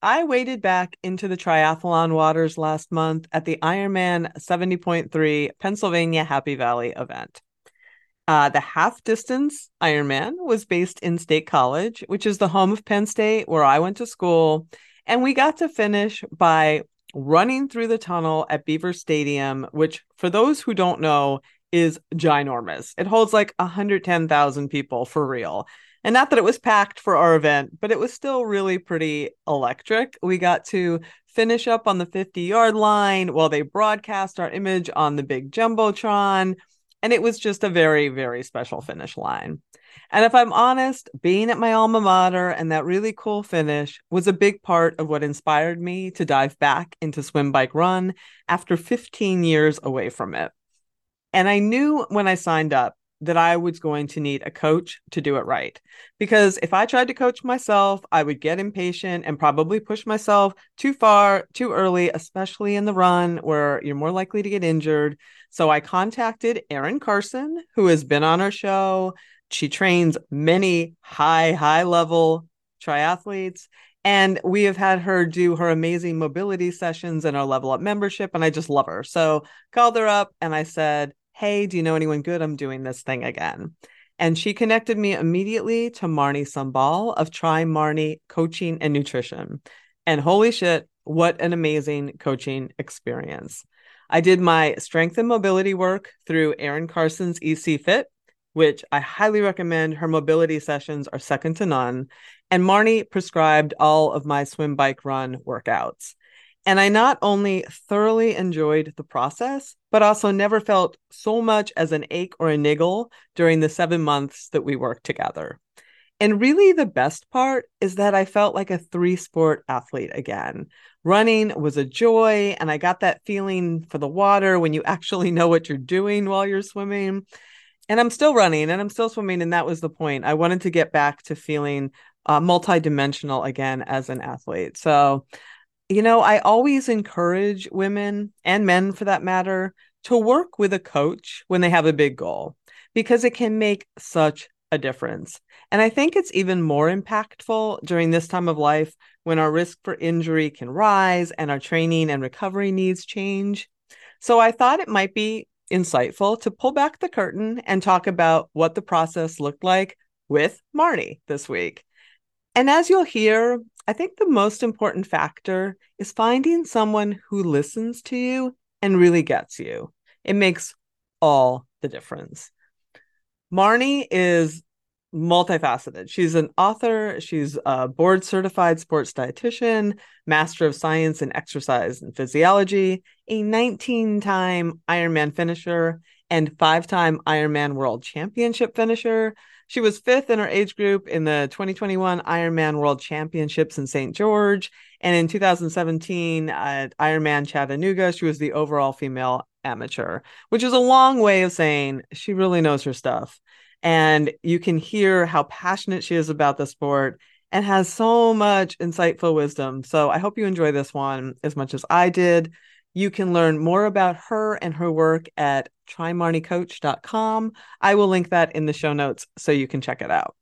I waded back into the triathlon waters last month at the Ironman 70.3 Pennsylvania Happy Valley event. Uh, the half distance Ironman was based in State College, which is the home of Penn State, where I went to school. And we got to finish by running through the tunnel at Beaver Stadium, which, for those who don't know, is ginormous. It holds like 110,000 people for real. And not that it was packed for our event, but it was still really pretty electric. We got to finish up on the 50 yard line while they broadcast our image on the big Jumbotron. And it was just a very, very special finish line. And if I'm honest, being at my alma mater and that really cool finish was a big part of what inspired me to dive back into swim, bike, run after 15 years away from it. And I knew when I signed up that I was going to need a coach to do it right. Because if I tried to coach myself, I would get impatient and probably push myself too far, too early, especially in the run where you're more likely to get injured. So I contacted Erin Carson, who has been on our show. She trains many high, high level triathletes. And we have had her do her amazing mobility sessions in our level up membership. And I just love her. So called her up and I said, Hey, do you know anyone good? I'm doing this thing again. And she connected me immediately to Marni Sumbal of Trimarni Coaching and Nutrition. And holy shit, what an amazing coaching experience. I did my strength and mobility work through Erin Carson's EC Fit, which I highly recommend. Her mobility sessions are second to none. And Marni prescribed all of my swim, bike, run workouts. And I not only thoroughly enjoyed the process, but also never felt so much as an ache or a niggle during the seven months that we worked together. And really, the best part is that I felt like a three sport athlete again. Running was a joy, and I got that feeling for the water when you actually know what you're doing while you're swimming. And I'm still running and I'm still swimming, and that was the point. I wanted to get back to feeling uh, multidimensional again as an athlete. So you know, I always encourage women and men for that matter to work with a coach when they have a big goal because it can make such a difference. And I think it's even more impactful during this time of life when our risk for injury can rise and our training and recovery needs change. So I thought it might be insightful to pull back the curtain and talk about what the process looked like with Marni this week. And as you'll hear, I think the most important factor is finding someone who listens to you and really gets you. It makes all the difference. Marni is multifaceted. She's an author, she's a board certified sports dietitian, master of science in exercise and physiology, a 19 time Ironman finisher, and five time Ironman world championship finisher. She was fifth in her age group in the 2021 Ironman World Championships in St. George. And in 2017 at Ironman Chattanooga, she was the overall female amateur, which is a long way of saying she really knows her stuff. And you can hear how passionate she is about the sport and has so much insightful wisdom. So I hope you enjoy this one as much as I did. You can learn more about her and her work at trimarnicoach.com. I will link that in the show notes so you can check it out.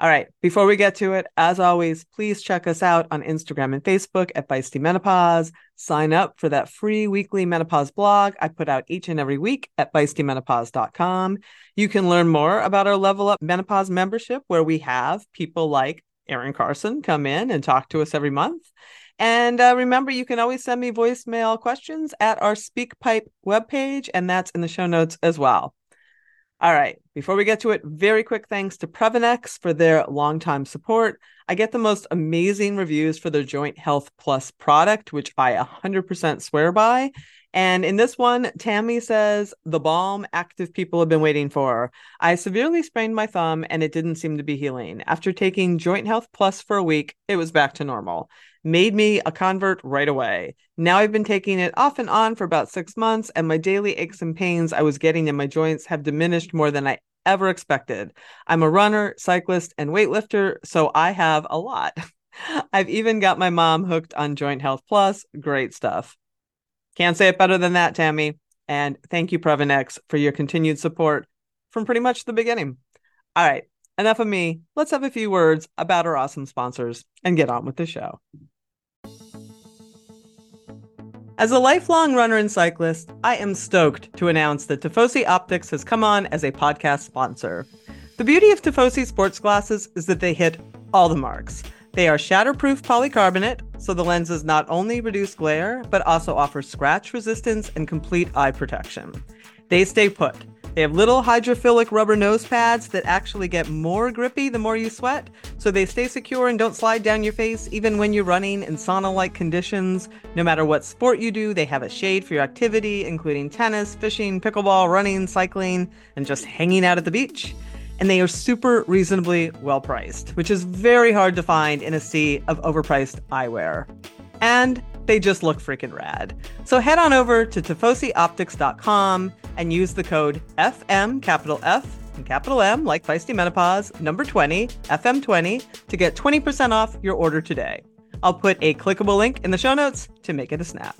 All right, before we get to it, as always, please check us out on Instagram and Facebook at Feisty Menopause. Sign up for that free weekly menopause blog I put out each and every week at feistymenopause.com. You can learn more about our Level Up Menopause membership, where we have people like Erin Carson come in and talk to us every month. And uh, remember, you can always send me voicemail questions at our SpeakPipe webpage, and that's in the show notes as well. All right, Before we get to it, very quick thanks to Previnex for their longtime support. I get the most amazing reviews for their Joint Health Plus product, which I 100% swear by. And in this one, Tammy says, the balm active people have been waiting for. I severely sprained my thumb and it didn't seem to be healing. After taking Joint Health Plus for a week, it was back to normal. Made me a convert right away. Now I've been taking it off and on for about six months, and my daily aches and pains I was getting in my joints have diminished more than I ever expected. I'm a runner, cyclist, and weightlifter, so I have a lot. I've even got my mom hooked on Joint Health Plus. Great stuff. Can't say it better than that, Tammy. And thank you, Previnex, for your continued support from pretty much the beginning. All right, enough of me. Let's have a few words about our awesome sponsors and get on with the show. As a lifelong runner and cyclist, I am stoked to announce that Tifosi Optics has come on as a podcast sponsor. The beauty of Tifosi sports glasses is that they hit all the marks. They are shatterproof polycarbonate, so the lenses not only reduce glare, but also offer scratch resistance and complete eye protection. They stay put. They have little hydrophilic rubber nose pads that actually get more grippy the more you sweat, so they stay secure and don't slide down your face even when you're running in sauna like conditions. No matter what sport you do, they have a shade for your activity, including tennis, fishing, pickleball, running, cycling, and just hanging out at the beach and they are super reasonably well priced, which is very hard to find in a sea of overpriced eyewear. And they just look freaking rad. So head on over to tifosioptics.com and use the code FM, capital F, and capital M, like Feisty Menopause, number 20, FM20, to get 20% off your order today. I'll put a clickable link in the show notes to make it a snap.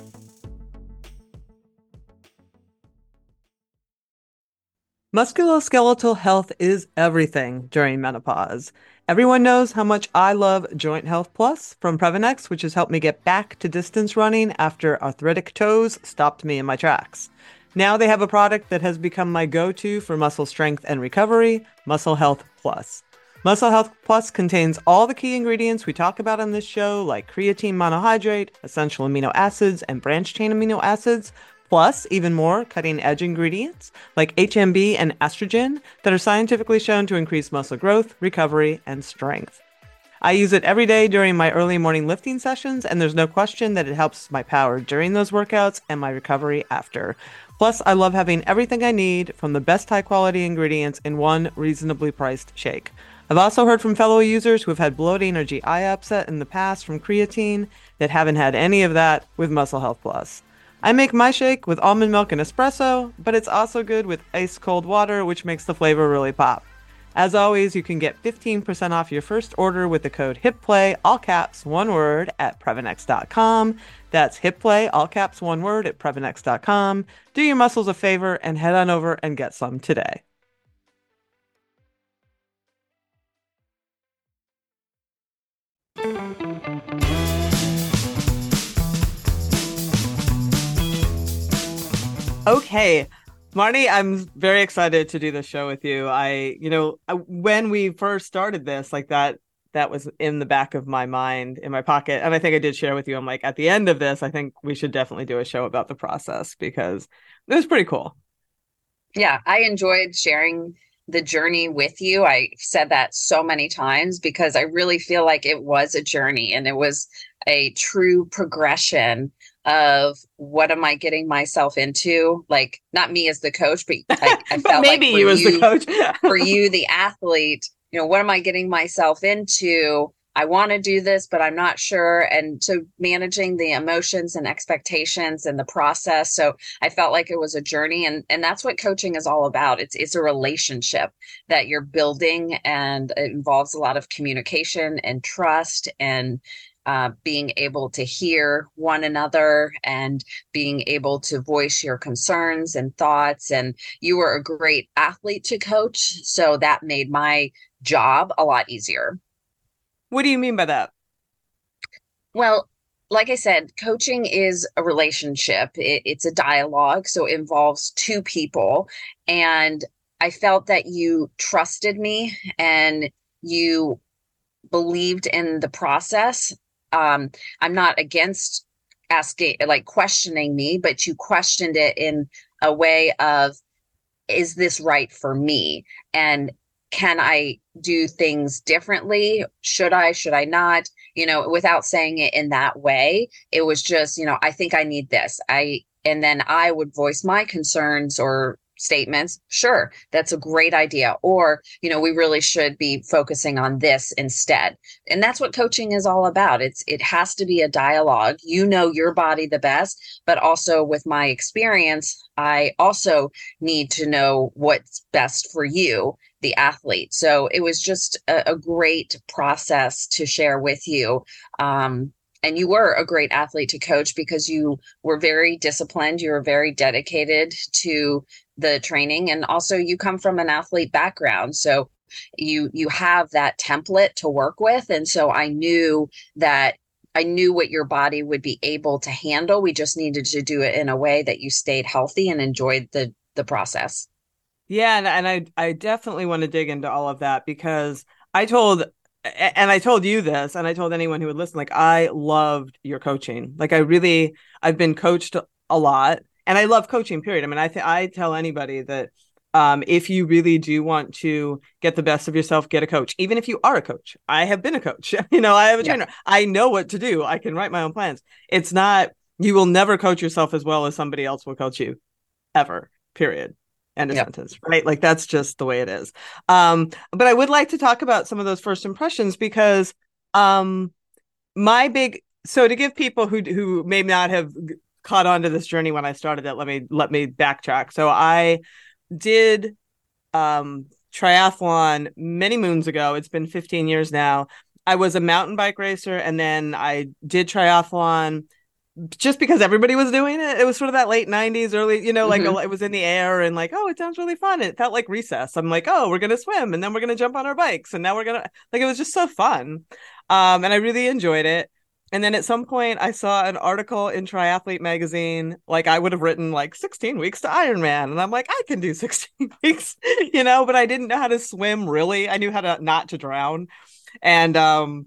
Musculoskeletal health is everything during menopause. Everyone knows how much I love Joint Health Plus from Previnex, which has helped me get back to distance running after arthritic toes stopped me in my tracks. Now they have a product that has become my go to for muscle strength and recovery Muscle Health Plus. Muscle Health Plus contains all the key ingredients we talk about on this show, like creatine monohydrate, essential amino acids, and branched chain amino acids, plus even more cutting edge ingredients like HMB and estrogen that are scientifically shown to increase muscle growth, recovery, and strength. I use it every day during my early morning lifting sessions, and there's no question that it helps my power during those workouts and my recovery after. Plus, I love having everything I need from the best high quality ingredients in one reasonably priced shake. I've also heard from fellow users who have had bloating or GI upset in the past from creatine that haven't had any of that with Muscle Health Plus. I make my shake with almond milk and espresso, but it's also good with ice cold water, which makes the flavor really pop. As always, you can get 15% off your first order with the code HIPPLAY, all caps, one word, at Previnex.com. That's HIPPLAY, all caps, one word, at Previnex.com. Do your muscles a favor and head on over and get some today. Okay. Marni, I'm very excited to do this show with you. I, you know, uh, when we first started this, like that, that was in the back of my mind, in my pocket. And I think I did share with you. I'm like, at the end of this, I think we should definitely do a show about the process because it was pretty cool. Yeah, I enjoyed sharing the journey with you. I said that so many times because I really feel like it was a journey and it was a true progression of what am I getting myself into? Like not me as the coach, but I, I felt maybe like you as the coach. for you, the athlete, you know, what am I getting myself into? I want to do this, but I'm not sure. And so managing the emotions and expectations and the process. So I felt like it was a journey and, and that's what coaching is all about. It's, it's a relationship that you're building and it involves a lot of communication and trust and uh, being able to hear one another and being able to voice your concerns and thoughts. And you were a great athlete to coach. So that made my job a lot easier. What do you mean by that? Well, like I said, coaching is a relationship, it, it's a dialogue. So it involves two people. And I felt that you trusted me and you believed in the process um, I'm not against asking, like questioning me, but you questioned it in a way of is this right for me? And can I do things differently? Should I, should I not? You know, without saying it in that way, it was just, you know, I think I need this. I, and then I would voice my concerns or statements sure that's a great idea or you know we really should be focusing on this instead. And that's what coaching is all about. It's it has to be a dialogue. You know your body the best but also with my experience i also need to know what's best for you the athlete. So it was just a, a great process to share with you um, and you were a great athlete to coach because you were very disciplined you were very dedicated to the training and also you come from an athlete background so you you have that template to work with and so i knew that i knew what your body would be able to handle. We just needed to do it in a way that you stayed healthy and enjoyed the the process. Yeah and, and i i definitely want to dig into all of that because i told and I told you this, and I told anyone who would listen, like I loved your coaching. Like I really, I've been coached a lot, and I love coaching. Period. I mean, I think I tell anybody that um, if you really do want to get the best of yourself, get a coach. Even if you are a coach, I have been a coach. you know, I have a trainer. I know what to do. I can write my own plans. It's not. You will never coach yourself as well as somebody else will coach you, ever. Period. End of yep. sentence. Right. Like that's just the way it is. Um, but I would like to talk about some of those first impressions because um, my big so to give people who who may not have caught on to this journey when I started it, let me let me backtrack. So I did um triathlon many moons ago. It's been 15 years now. I was a mountain bike racer and then I did triathlon just because everybody was doing it. It was sort of that late 90s, early, you know, like mm-hmm. it was in the air and like, oh, it sounds really fun. It felt like recess. I'm like, oh, we're going to swim and then we're going to jump on our bikes and now we're going to, like, it was just so fun. Um, and I really enjoyed it. And then at some point, I saw an article in Triathlete magazine. Like I would have written like 16 weeks to Ironman, and I'm like, I can do 16 weeks, you know. But I didn't know how to swim. Really, I knew how to not to drown, and um,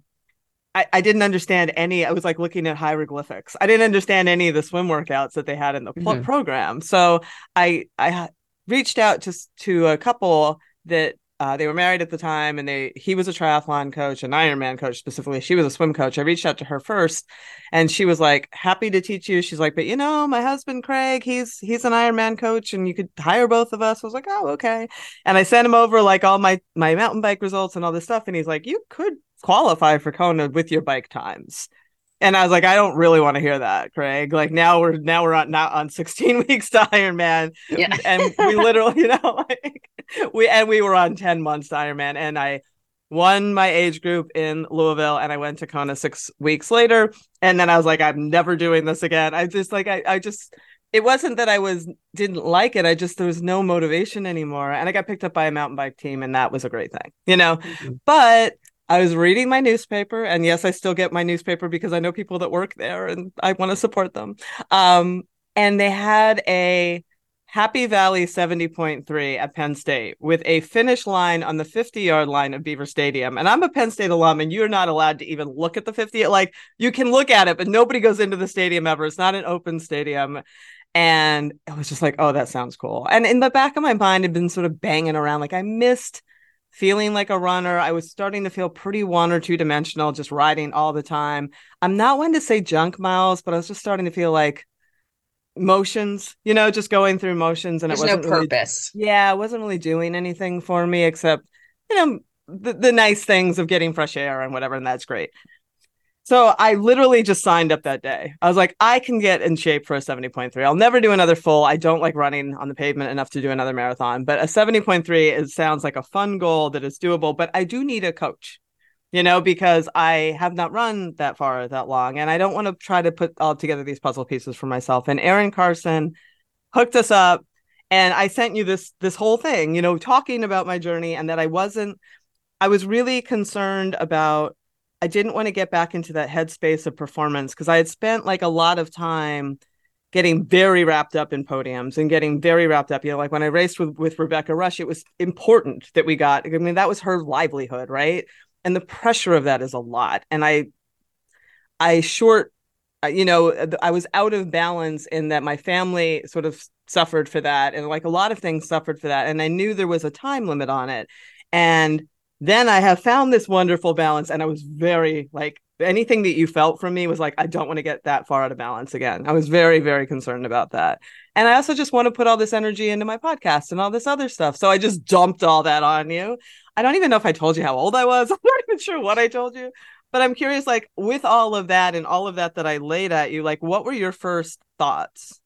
I, I didn't understand any. I was like looking at hieroglyphics. I didn't understand any of the swim workouts that they had in the mm-hmm. program. So I I reached out to to a couple that uh, they were married at the time, and they he was a triathlon coach, an Ironman coach specifically. She was a swim coach. I reached out to her first, and she was like happy to teach you. She's like, but you know, my husband Craig, he's he's an Ironman coach, and you could hire both of us. I was like, oh okay. And I sent him over like all my my mountain bike results and all this stuff, and he's like, you could qualify for Kona with your bike times. And I was like, I don't really want to hear that, Craig. Like now we're now we're on not on 16 weeks to Ironman. Yeah. and we literally, you know, like we and we were on 10 months to Ironman. And I won my age group in Louisville and I went to Kona six weeks later. And then I was like, I'm never doing this again. I just like I, I just it wasn't that I was didn't like it. I just there was no motivation anymore. And I got picked up by a mountain bike team and that was a great thing, you know. Mm-hmm. But I was reading my newspaper, and yes, I still get my newspaper because I know people that work there and I want to support them. Um, and they had a Happy Valley 70.3 at Penn State with a finish line on the 50 yard line of Beaver Stadium. And I'm a Penn State alum, and you're not allowed to even look at the 50. Like you can look at it, but nobody goes into the stadium ever. It's not an open stadium. And it was just like, oh, that sounds cool. And in the back of my mind, I'd been sort of banging around, like I missed feeling like a runner. I was starting to feel pretty one or two dimensional, just riding all the time. I'm not one to say junk miles, but I was just starting to feel like motions, you know, just going through motions. And There's it wasn't no purpose. Really, yeah, it wasn't really doing anything for me except, you know, the, the nice things of getting fresh air and whatever. And that's great. So I literally just signed up that day. I was like, I can get in shape for a 70.3. I'll never do another full. I don't like running on the pavement enough to do another marathon, but a 70.3 is sounds like a fun goal that is doable, but I do need a coach. You know, because I have not run that far that long and I don't want to try to put all together these puzzle pieces for myself. And Erin Carson hooked us up and I sent you this this whole thing, you know, talking about my journey and that I wasn't I was really concerned about I didn't want to get back into that headspace of performance because I had spent like a lot of time getting very wrapped up in podiums and getting very wrapped up. You know, like when I raced with, with Rebecca Rusch, it was important that we got, I mean, that was her livelihood, right? And the pressure of that is a lot. And I, I short, uh, you know, I was out of balance in that my family sort of suffered for that and like a lot of things suffered for that and i knew there was a time limit on it. And then i have found this wonderful balance and i was very like anything that you felt from me was like i don't want to get that far out of balance again. I was very very concerned about that and i also just want to put all this energy into my podcast and all this other stuff. So i just dumped all that on you. I don't even know if i told you how old i was. I'm not even sure what i told you. But i'm curious like with all of that and all of that that i laid at you like what were your first thoughts?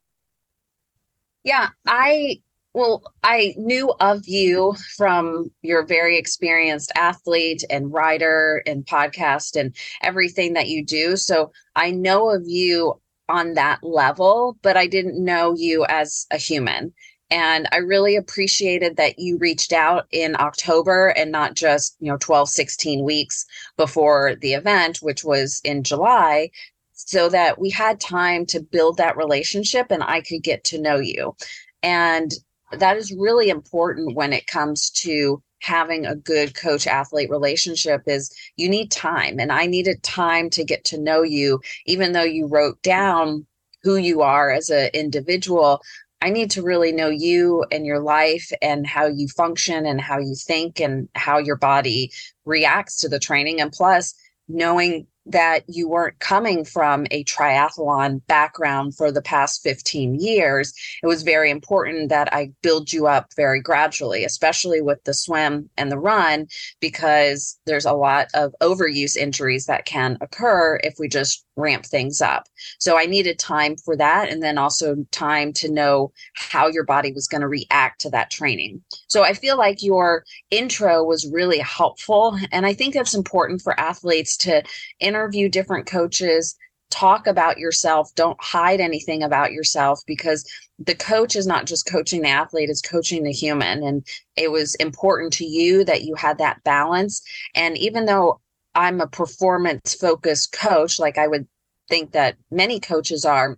Yeah, I well, I knew of you from your very experienced athlete and writer and podcast and everything that you do. So I know of you on that level, but I didn't know you as a human. And I really appreciated that you reached out in October and not just, you know, 12, 16 weeks before the event, which was in July, so that we had time to build that relationship and I could get to know you. And that is really important when it comes to having a good coach athlete relationship is you need time and I needed time to get to know you. Even though you wrote down who you are as an individual I need to really know you and your life and how you function and how you think and how your body reacts to the training. And plus knowing that you weren't coming from a triathlon background for the past 15 years, it was very important that I build you up very gradually, especially with the swim and the run, because there's a lot of overuse injuries that can occur if we just ramp things up. So I needed time for that and then also time to know how your body was going to react to that training. So I feel like your intro was really helpful and I think that's important for athletes to interview different coaches talk about yourself don't hide anything about yourself because the coach is not just coaching the athlete it's coaching the human. And it was important to you that you had that balance. And even though I'm a performance focused coach, like I would think that many coaches are,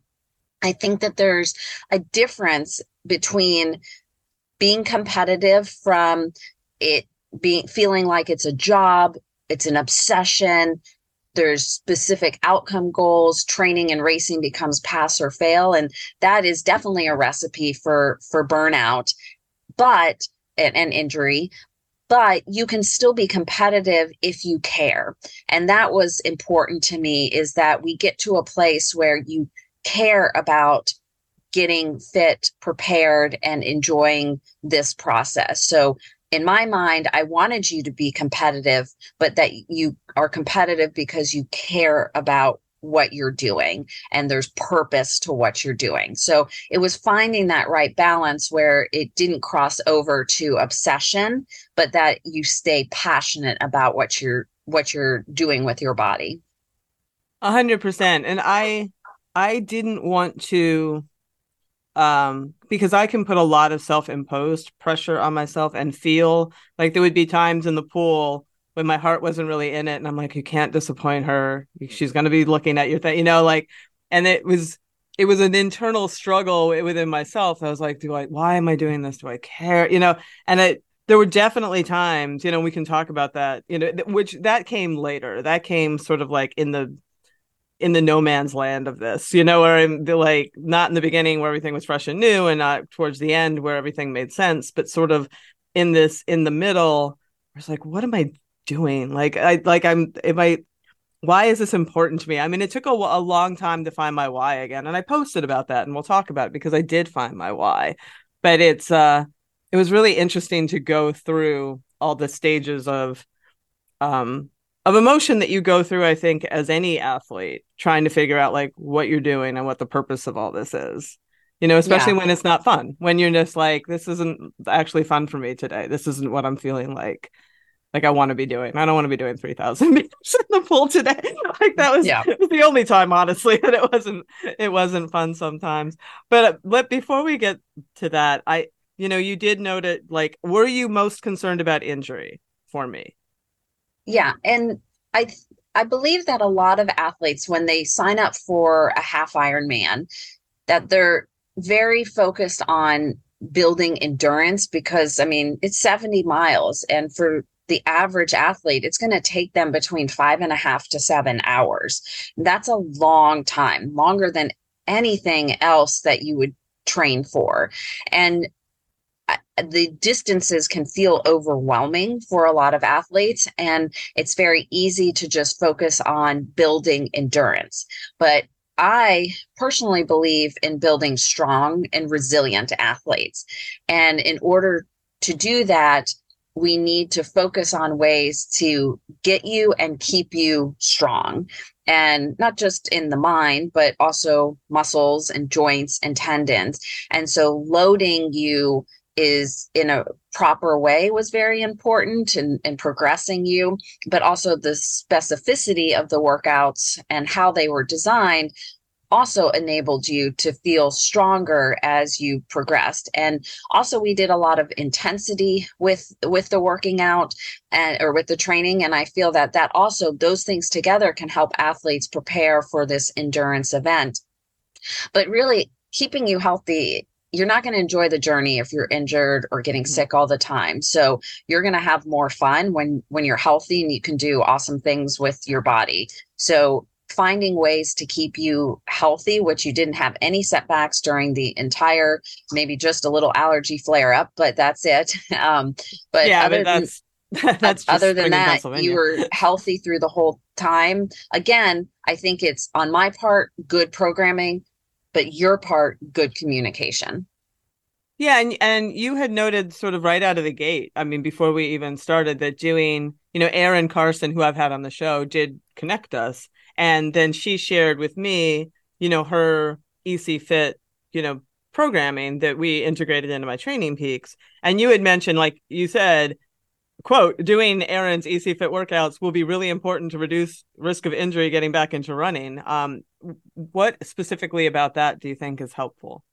I think that there's a difference between being competitive from it being feeling like it's a job, it's an obsession, there's specific outcome goals training and racing becomes pass or fail and that is definitely a recipe for for burnout but and, and injury but you can still be competitive if you care. And that was important to me is that we get to a place where you care about getting fit, prepared, and enjoying this process. So, in my mind, I wanted you to be competitive, but that you are competitive because you care about what you're doing and there's purpose to what you're doing. So it was finding that right balance where it didn't cross over to obsession, but that you stay passionate about what you're what you're doing with your body. A hundred percent. And I I didn't want to um because I can put a lot of self-imposed pressure on myself and feel like there would be times in the pool when my heart wasn't really in it and i'm like you can't disappoint her. She's going to be looking at your thing you know like and it was it was an internal struggle within myself i was like do i why am i doing this? Do i care? you know and it there were definitely times you know we can talk about that you know which that came later. That came sort of like in the in the no man's land of this you know where i'm like not in the beginning where everything was fresh and new and not towards the end where everything made sense but sort of in this in the middle I was like, what am I doing? Like I like I'm if I why is this important to me? I mean, it took a, a long time to find my why again, and I posted about that, and we'll talk about it because I did find my why. But it's uh, it was really interesting to go through all the stages of um of emotion that you go through. I think as any athlete trying to figure out like what you're doing and what the purpose of all this is. You know, especially yeah. when it's not fun. When you're just like, this isn't actually fun for me today. This isn't what I'm feeling like like I want to be doing. I don't want to be doing 3000 meters in the pool today. like that was, yeah. was the only time honestly that it wasn't it wasn't fun sometimes. But uh, but before we get to that, I you know, you did note it like were you most concerned about injury for me? Yeah, and I I believe that a lot of athletes when they sign up for a half Ironman that they're very focused on building endurance because I mean it's 70 miles and for the average athlete, it's going to take them between five and a half to seven hours. That's a long time, longer than anything else that you would train for. And the distances can feel overwhelming for a lot of athletes and it's very easy to just focus on building endurance but I personally believe in building strong and resilient athletes. And in order to do that, we need to focus on ways to get you and keep you strong. And not just in the mind, but also muscles and joints and tendons. And so loading you is in a proper way was very important in, in progressing you, but also the specificity of the workouts and how they were designed also enabled you to feel stronger as you progressed. And also we did a lot of intensity with with the working out and or with the training. And i feel that that also those things together can help athletes prepare for this endurance event. But really keeping you healthy you're not going to enjoy the journey if you're injured or getting mm-hmm. sick all the time. So you're going to have more fun when when you're healthy and you can do awesome things with your body. So finding ways to keep you healthy which you didn't have any setbacks during the entire maybe just a little allergy flare up but that's it. Um but yeah other but that's than, that's other than that you were healthy through the whole time. Again i think it's on my part good programming but your part good communication. Yeah and and you had noted sort of right out of the gate i mean before we even started that doing you know erin carson who i've had on the show did connect us. And then she shared with me you know her ec fit you know programming that we integrated into my training peaks. And you had mentioned like you said quote doing erin's ec fit workouts will be really important to reduce risk of injury getting back into running um, what specifically about that do you think is helpful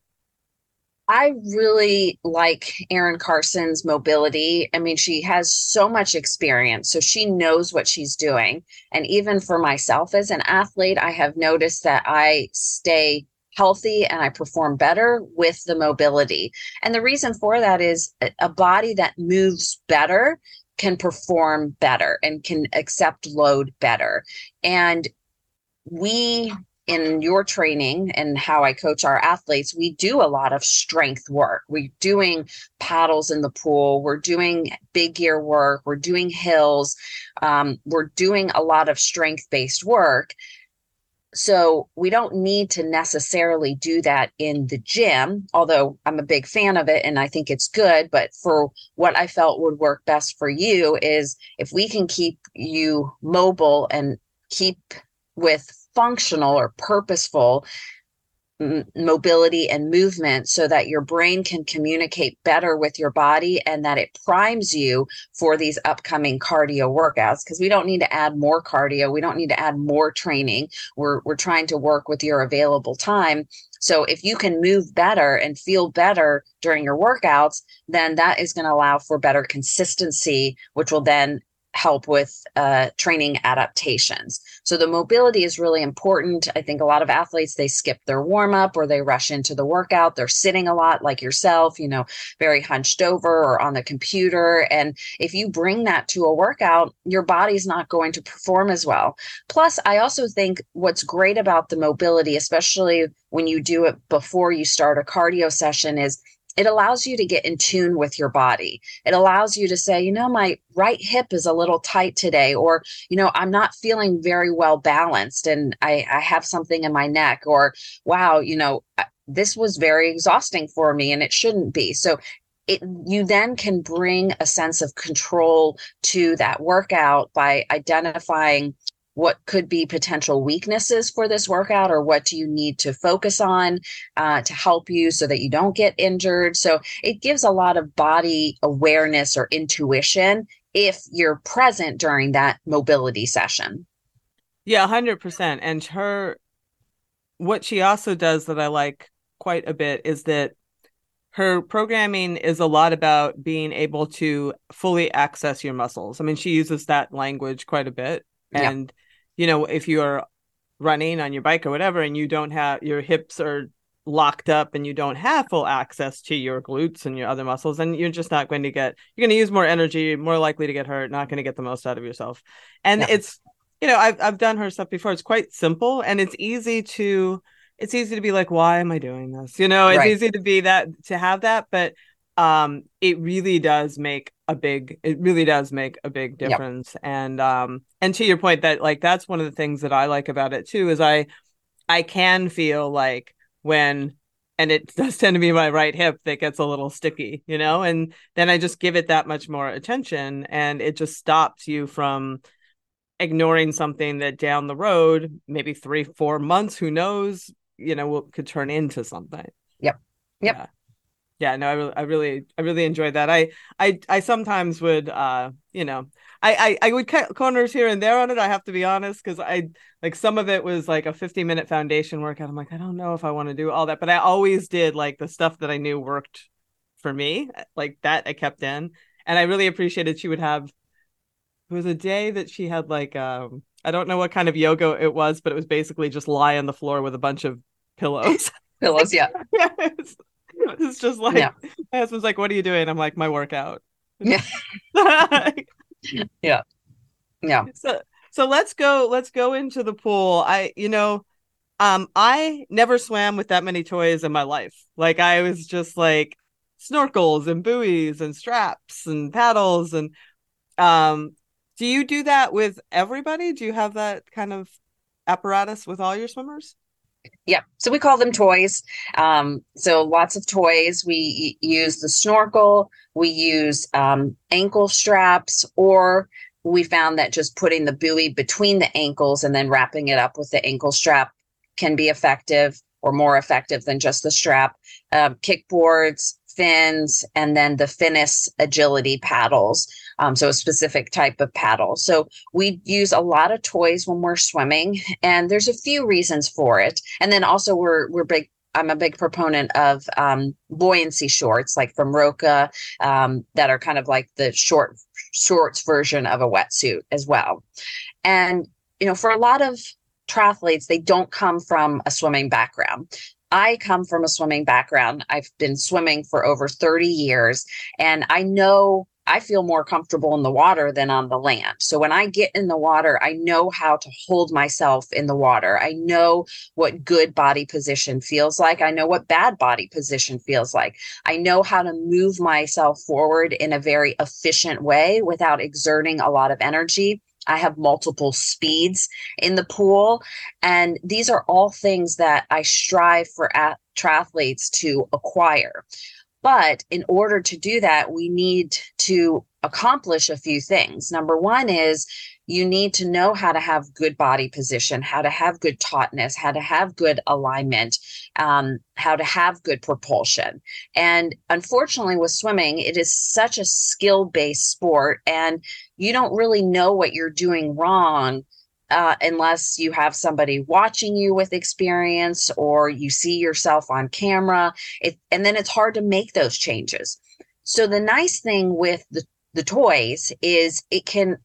I really like Erin Carson's mobility. I mean, she has so much experience, so she knows what she's doing. And even for myself as an athlete, I have noticed that I stay healthy and I perform better with the mobility. And the reason for that is a body that moves better can perform better and can accept load better. And we in your training and how I coach our athletes, we do a lot of strength work. We're doing paddles in the pool, we're doing big gear work, we're doing hills, um, we're doing a lot of strength based work. So we don't need to necessarily do that in the gym, although I'm a big fan of it and I think it's good. But for what I felt would work best for you is if we can keep you mobile and keep with functional or purposeful m- mobility and movement so that your brain can communicate better with your body and that it primes you for these upcoming cardio workouts. Because we don't need to add more cardio. We don't need to add more training. We're we're trying to work with your available time. So if you can move better and feel better during your workouts then that is going to allow for better consistency which will then help with uh, training adaptations. So the mobility is really important. I think a lot of athletes they skip their warm up or they rush into the workout. They're sitting a lot, like yourself, you know, very hunched over or on the computer. And if you bring that to a workout, your body's not going to perform as well. Plus, I also think what's great about the mobility, especially when you do it before you start a cardio session, is it allows you to get in tune with your body. It allows you to say, you know, my right hip is a little tight today, or, you know, I'm not feeling very well balanced and I, I have something in my neck, or, wow, you know, this was very exhausting for me and it shouldn't be. So it, you then can bring a sense of control to that workout by identifying what could be potential weaknesses for this workout or what do you need to focus on uh, to help you so that you don't get injured so it gives a lot of body awareness or intuition if you're present during that mobility session yeah 100% and her what she also does that i like quite a bit is that her programming is a lot about being able to fully access your muscles. I mean, she uses that language quite a bit. And you know, if you're running on your bike or whatever and you don't have your hips are locked up and you don't have full access to your glutes and your other muscles then you're just not going to get you're going to use more energy more likely to get hurt not going to get the most out of yourself and yeah. it's you know I've, I've done her stuff before it's quite simple and it's easy to it's easy to be like, why am I doing this? You know, it's right. easy to be that to have that, but um it really does make a big it really does make a big difference. Yep. and um and to your point that like that's one of the things that i like about it too is i i can feel like when and it does tend to be my right hip that gets a little sticky you know and then i just give it that much more attention and it just stops you from ignoring something that down the road maybe three four months who knows you know will, could turn into something. Yep. Yep. Yeah yeah no i really i really i really enjoyed that. I i i sometimes would uh you know i i, I would cut corners here and there on it i have to be honest because i like some of it was like a 50 minute foundation workout. I'm like i don't know if i want to do all that but i always did like the stuff that i knew worked for me like that i kept in and i really appreciated she would have it was a day that she had like um i don't know what kind of yoga it was but it was basically just lie on the floor with a bunch of pillows. Pillows yeah it's just like yeah. my husband's like, "What are you doing?" I'm like, "My workout." Yeah. yeah. Yeah. So so let's go. Let's go into the pool. I you know, um, I never swam with that many toys in my life. Like I was just like snorkels and buoys and straps and paddles and um. Do you do that with everybody? Do you have that kind of apparatus with all your swimmers? Yeah, so we call them toys. Um, so lots of toys. We use the snorkel, we use um, ankle straps, or we found that just putting the buoy between the ankles and then wrapping it up with the ankle strap can be effective or more effective than just the strap. Um, kickboards, fins, and then the Finis agility paddles. Um, so a specific type of paddle. So we use a lot of toys when we're swimming, and there's a few reasons for it. And then also we're we're big. I'm a big proponent of um, buoyancy shorts, like from Roka, um, that are kind of like the short shorts version of a wetsuit as well. And you know, for a lot of triathletes, they don't come from a swimming background. I come from a swimming background. I've been swimming for over 30 years, and I know I feel more comfortable in the water than on the land. So when I get in the water, I know how to hold myself in the water. I know what good body position feels like. I know what bad body position feels like. I know how to move myself forward in a very efficient way without exerting a lot of energy. I have multiple speeds in the pool. And these are all things that I strive for at- triathletes to acquire. But in order to do that, we need to accomplish a few things. Number one is you need to know how to have good body position, how to have good tautness, how to have good alignment, um, how to have good propulsion. And unfortunately, with swimming, it is such a skill based sport, and you don't really know what you're doing wrong uh, unless you have somebody watching you with experience or you see yourself on camera. It, and then it's hard to make those changes. So the nice thing with the, the toys is it can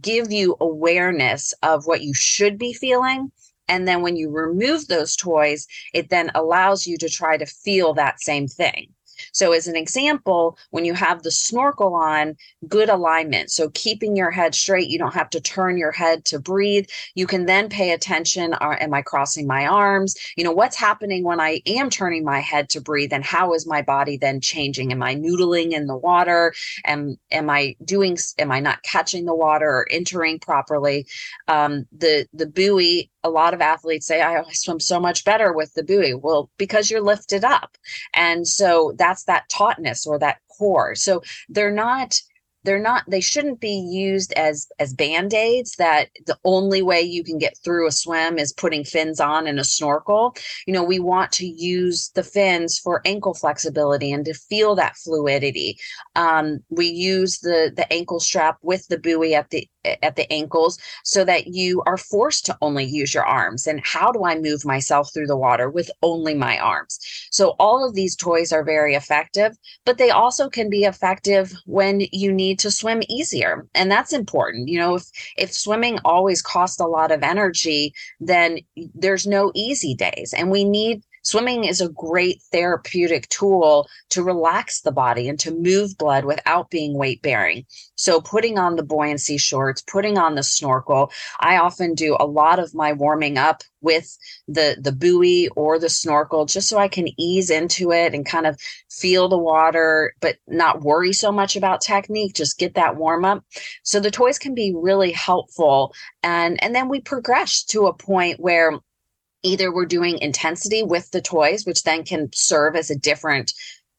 give you awareness of what you should be feeling. And then when you remove those toys, it then allows you to try to feel that same thing. So, as an example, when you have the snorkel on, good alignment. So, keeping your head straight, you don't have to turn your head to breathe. You can then pay attention are, am I crossing my arms? You know, what's happening when I am turning my head to breathe? And how is my body then changing? Am I noodling in the water? Am, am I doing, am I not catching the water or entering properly? Um, the, the buoy a lot of athletes say, I swim so much better with the buoy. Well, because you're lifted up. And so that's that tautness or that core. So they're not they're not they shouldn't be used as as band-aids that the only way you can get through a swim is putting fins on and a snorkel you know we want to use the fins for ankle flexibility and to feel that fluidity um, we use the the ankle strap with the buoy at the at the ankles so that you are forced to only use your arms. And how do i move myself through the water with only my arms? So all of these toys are very effective but they also can be effective when you need to swim easier. And that's important. You know if if swimming always costs a lot of energy then there's no easy days. And we need swimming is a great therapeutic tool to relax the body and to move blood without being weight bearing. So, putting on the buoyancy shorts, putting on the snorkel, I often do a lot of my warming up with the the buoy or the snorkel just so I can ease into it and kind of feel the water but not worry so much about technique just get that warm up so the toys can be really helpful and and then we progress to a point where either we're doing intensity with the toys which then can serve as a different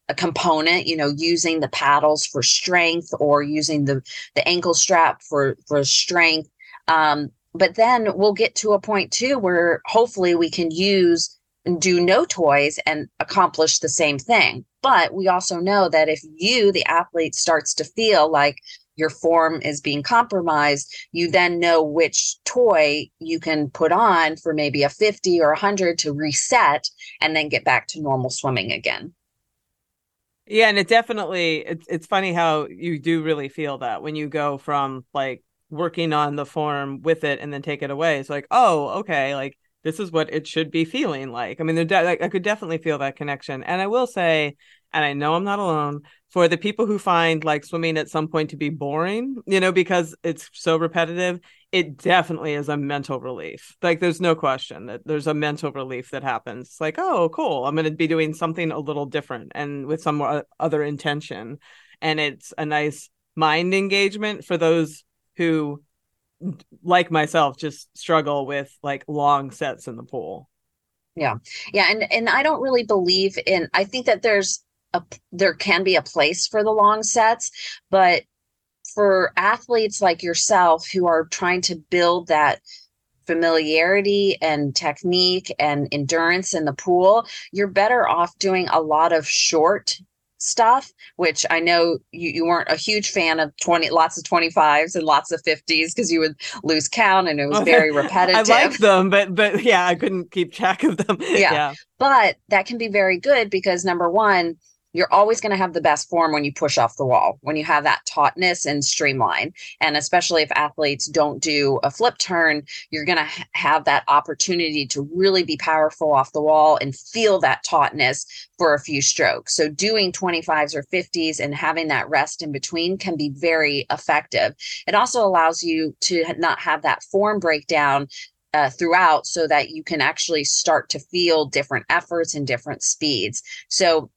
a component you know using the paddles for strength or using the the ankle strap for for strength. Um, but then we'll get to a point too where hopefully we can use and do no toys and accomplish the same thing. But we also know that if you the athlete starts to feel like your form is being compromised you then know which toy you can put on for maybe a 50 or 100 to reset and then get back to normal swimming again yeah and it definitely it's, it's funny how you do really feel that when you go from like working on the form with it and then take it away. It's like, oh, okay, like this is what it should be feeling like. I mean, de- I could definitely feel that connection. And I will say, and I know I'm not alone, for the people who find like swimming at some point to be boring, you know, because it's so repetitive, it definitely is a mental relief. Like there's no question that there's a mental relief that happens. It's like, oh, cool. I'm going to be doing something a little different and with some other intention. And it's a nice mind engagement for those who like myself just struggle with like long sets in the pool yeah yeah and and i don't really believe in i think that there's a there can be a place for the long sets but for athletes like yourself who are trying to build that familiarity and technique and endurance in the pool, you're better off doing a lot of short stuff, which I know you, you weren't a huge fan of 20, lots of 25s and lots of 50s because you would lose count and it was very repetitive. I like them, but, but yeah, I couldn't keep track of them. Yeah. yeah. But that can be very good because number one, you're always going to have the best form when you push off the wall, when you have that tautness and streamline. And especially if athletes don't do a flip turn, you're going to ha- have that opportunity to really be powerful off the wall and feel that tautness for a few strokes. So doing 25s or 50s and having that rest in between can be very effective. It also allows you to not have that form breakdown uh, throughout so that you can actually start to feel different efforts and different speeds. So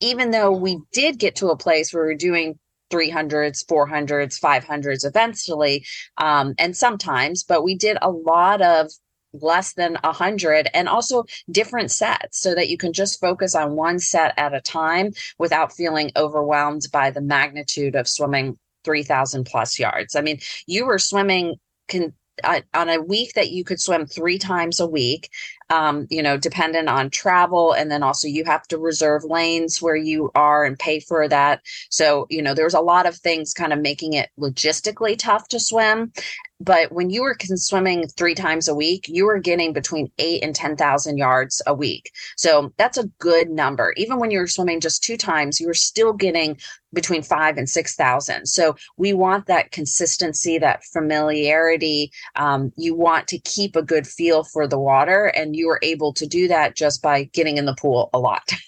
even though we did get to a place where we are doing 300s 400s 500s eventually um, and sometimes but we did a lot of less than 100 and also different sets so that you can just focus on one set at a time without feeling overwhelmed by the magnitude of swimming 3000 plus yards. I mean you were swimming con- uh, on a week that you could swim three times a week um, you know, dependent on travel. And then also you have to reserve lanes where you are and pay for that. So, you know, there's a lot of things kind of making it logistically tough to swim. But when you were swimming three times a week, you were getting between eight and 10,000 yards a week. So that's a good number. Even when you were swimming just two times, you were still getting between five and 6,000. So we want that consistency, that familiarity. Um, you want to keep a good feel for the water and you were able to do that just by getting in the pool a lot.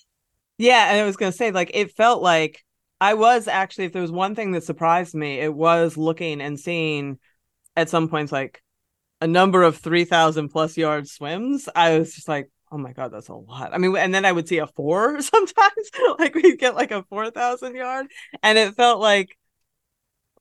Yeah, and I was going to say like it felt like I was actually if there was one thing that surprised me, it was looking and seeing at some points like a number of 3000 plus yard swims. I was just like, "Oh my god, that's a lot." I mean, and then I would see a 4 sometimes, like we'd get like a 4000 yard, and it felt like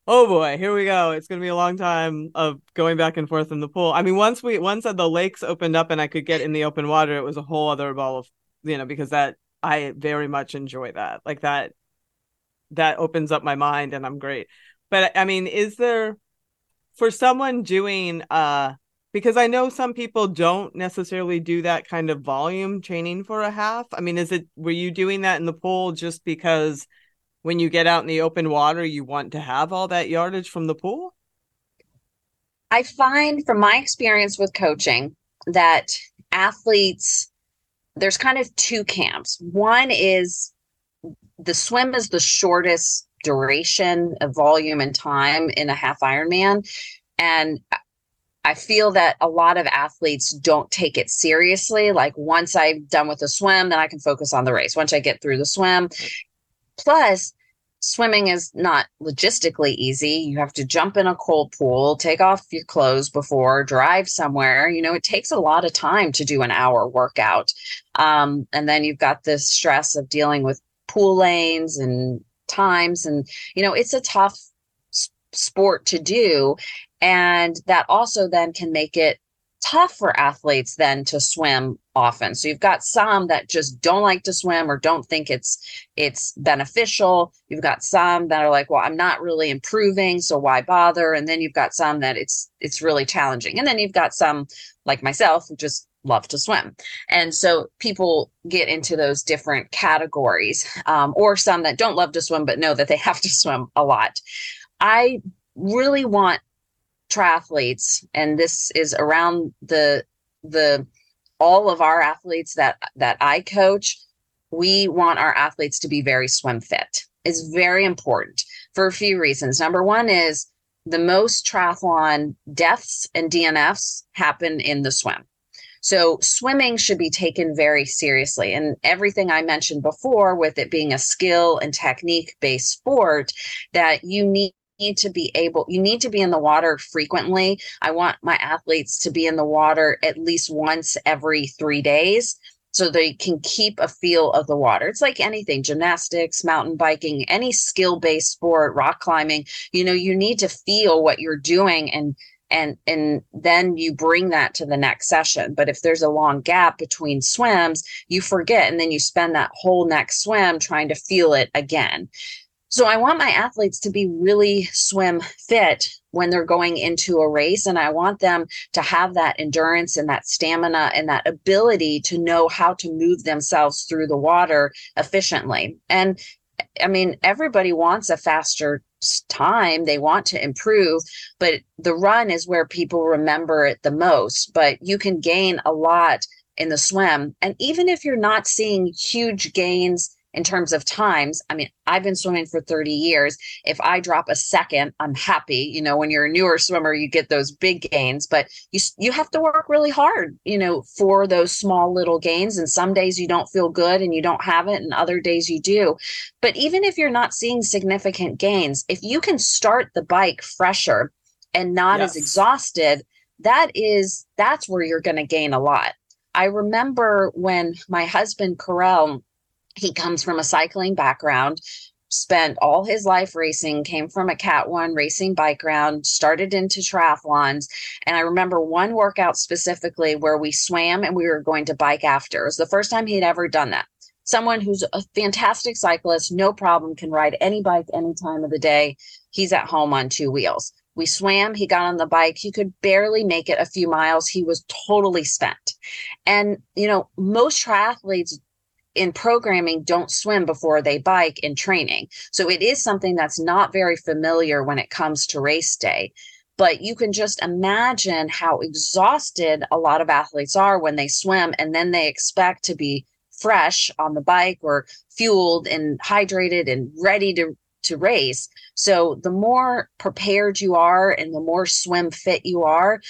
oh boy, here we go. It's going to be a long time of going back and forth in the pool. I mean, once we once the lakes opened up and I could get in the open water, it was a whole other ball of you know because that I very much enjoy that. Like that that opens up my mind and I'm great. But I mean, is there for someone doing uh because I know some people don't necessarily do that kind of volume training for a half. I mean, is it were you doing that in the pool just because when you get out in the open water, you want to have all that yardage from the pool? I find from my experience with coaching that athletes, there's kind of two camps. One is the swim is the shortest duration of volume and time in a half Ironman. And I feel that a lot of athletes don't take it seriously. Like once I'm done with the swim, then I can focus on the race. Once I get through the swim. Plus, swimming is not logistically easy. You have to jump in a cold pool, take off your clothes before, drive somewhere. You know, it takes a lot of time to do an hour workout. Um, and then you've got this stress of dealing with pool lanes and times. And, you know, it's a tough sport to do. And that also then can make it tough for athletes then to swim often. So you've got some that just don't like to swim or don't think it's it's beneficial. You've got some that are like, well, I'm not really improving, so why bother? And then you've got some that it's it's really challenging. And then you've got some like myself who just love to swim. And so people get into those different categories, um, or some that don't love to swim but know that they have to swim a lot. I really want triathletes and this is around the the all of our athletes that that I coach we want our athletes to be very swim fit. Is very important for a few reasons. Number one is the most triathlon deaths and DNFs happen in the swim. So swimming should be taken very seriously. And everything I mentioned before with it being a skill and technique based sport that you need need to be able you need to be in the water frequently. I want my athletes to be in the water at least once every three days so they can keep a feel of the water. It's like anything gymnastics mountain biking any skill based sport rock climbing you know you need to feel what you're doing and and and then you bring that to the next session. But if there's a long gap between swims you forget and then you spend that whole next swim trying to feel it again so I want my athletes to be really swim fit when they're going into a race. And I want them to have that endurance and that stamina and that ability to know how to move themselves through the water efficiently. And I mean, everybody wants a faster time. They want to improve, but the run is where people remember it the most. But you can gain a lot in the swim. And even if you're not seeing huge gains in terms of times. I mean, I've been swimming for 30 years. If I drop a second, I'm happy. You know, when you're a newer swimmer, you get those big gains, but you you have to work really hard, you know, for those small little gains and some days you don't feel good and you don't have it and other days you do. But even if you're not seeing significant gains, if you can start the bike fresher and not yes. as exhausted, that is that's where you're going to gain a lot. I remember when my husband Karel he comes from a cycling background, spent all his life racing, came from a Cat 1 racing bike round, started into triathlons. And I remember one workout specifically where we swam and we were going to bike after. It was the first time he'd ever done that. Someone who's a fantastic cyclist, no problem, can ride any bike any time of the day. He's at home on two wheels. We swam, he got on the bike. He could barely make it a few miles. He was totally spent. And, you know, most triathletes in programming don't swim before they bike in training. So it is something that's not very familiar when it comes to race day. But you can just imagine how exhausted a lot of athletes are when they swim and then they expect to be fresh on the bike or fueled and hydrated and ready to to race. So the more prepared you are and the more swim fit you are,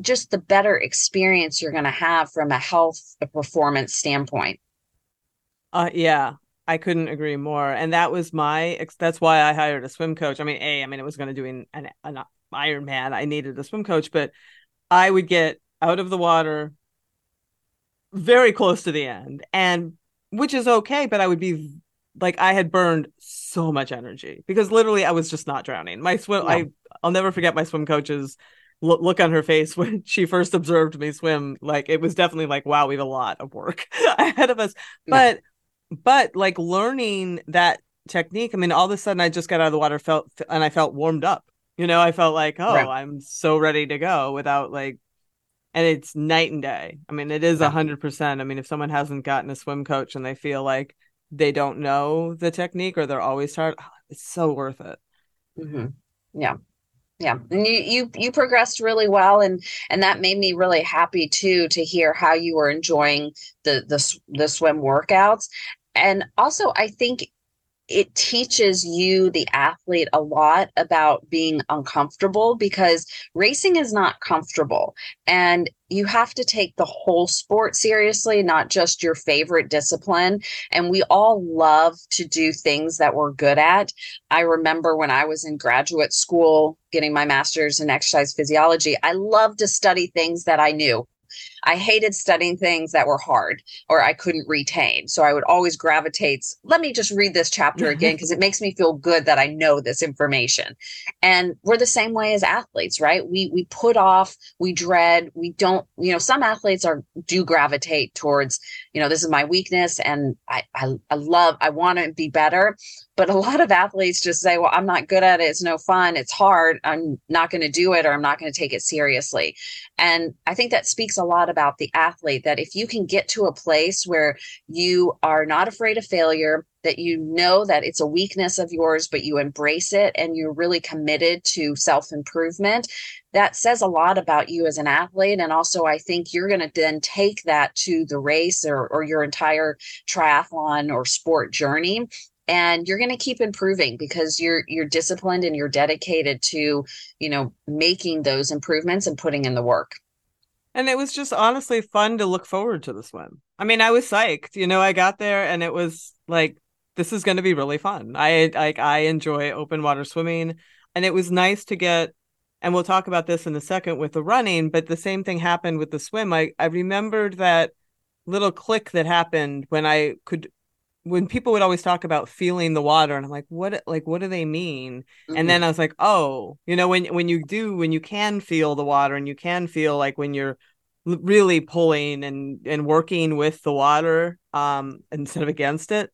just the better experience you're going to have from a health a performance standpoint. Uh, yeah, I couldn't agree more. And that was my, that's why I hired a swim coach. I mean, A, I mean, it was going to do an, an, an Ironman. I needed a swim coach, but I would get out of the water very close to the end and which is okay, but I would be like, I had burned so much energy because literally I was just not drowning. My swim, I, I'll never forget my swim coach's look, look on her face when she first observed me swim. Like it was definitely like, wow, we have a lot of work ahead of us. But but like learning that technique, I mean, all of a sudden I just got out of the water, felt and I felt warmed up. You know, I felt like, oh, right. I'm so ready to go without like and it's night and day. I mean, it is a hundred percent. I mean, if someone hasn't gotten a swim coach and they feel like they don't know the technique or they're always tired, oh, it's so worth it. Mm-hmm. Yeah, yeah, and you you you progressed really well, and and that made me really happy too to hear how you were enjoying the the the swim workouts, and also I think it teaches you the athlete a lot about being uncomfortable because racing is not comfortable. And you have to take the whole sport seriously not just your favorite discipline. And we all love to do things that we're good at. I remember when i was in graduate school getting my master's in exercise physiology i loved to study things that i knew I hated studying things that were hard or I couldn't retain. So I would always gravitate, let me just read this chapter mm-hmm. again because it makes me feel good that I know this information. And we're the same way as athletes, right? We we put off, we dread, we don't, you know, some athletes are do gravitate towards, you know, this is my weakness and I I, I love, I want to be better. But a lot of athletes just say, well, I'm not good at it. It's no fun. It's hard. I'm not going to do it or I'm not going to take it seriously. And I think that speaks a lot about the athlete that if you can get to a place where you are not afraid of failure, that you know that it's a weakness of yours, but you embrace it and you're really committed to self improvement, that says a lot about you as an athlete. And also, I think you're going to then take that to the race or, or your entire triathlon or sport journey and you're going to keep improving because you're you're disciplined and you're dedicated to you know making those improvements and putting in the work and it was just honestly fun to look forward to the swim i mean i was psyched you know i got there and it was like this is going to be really fun. I like i enjoy open water swimming and it was nice to get and we'll talk about this in a second with the running but the same thing happened with the swim. I i remembered that little click that happened when i could when people would always talk about feeling the water and i'm like what like what do they mean? Mm-hmm. and then i was like oh you know when when you do when you can feel the water and you can feel like when you're really pulling and and working with the water um instead of against it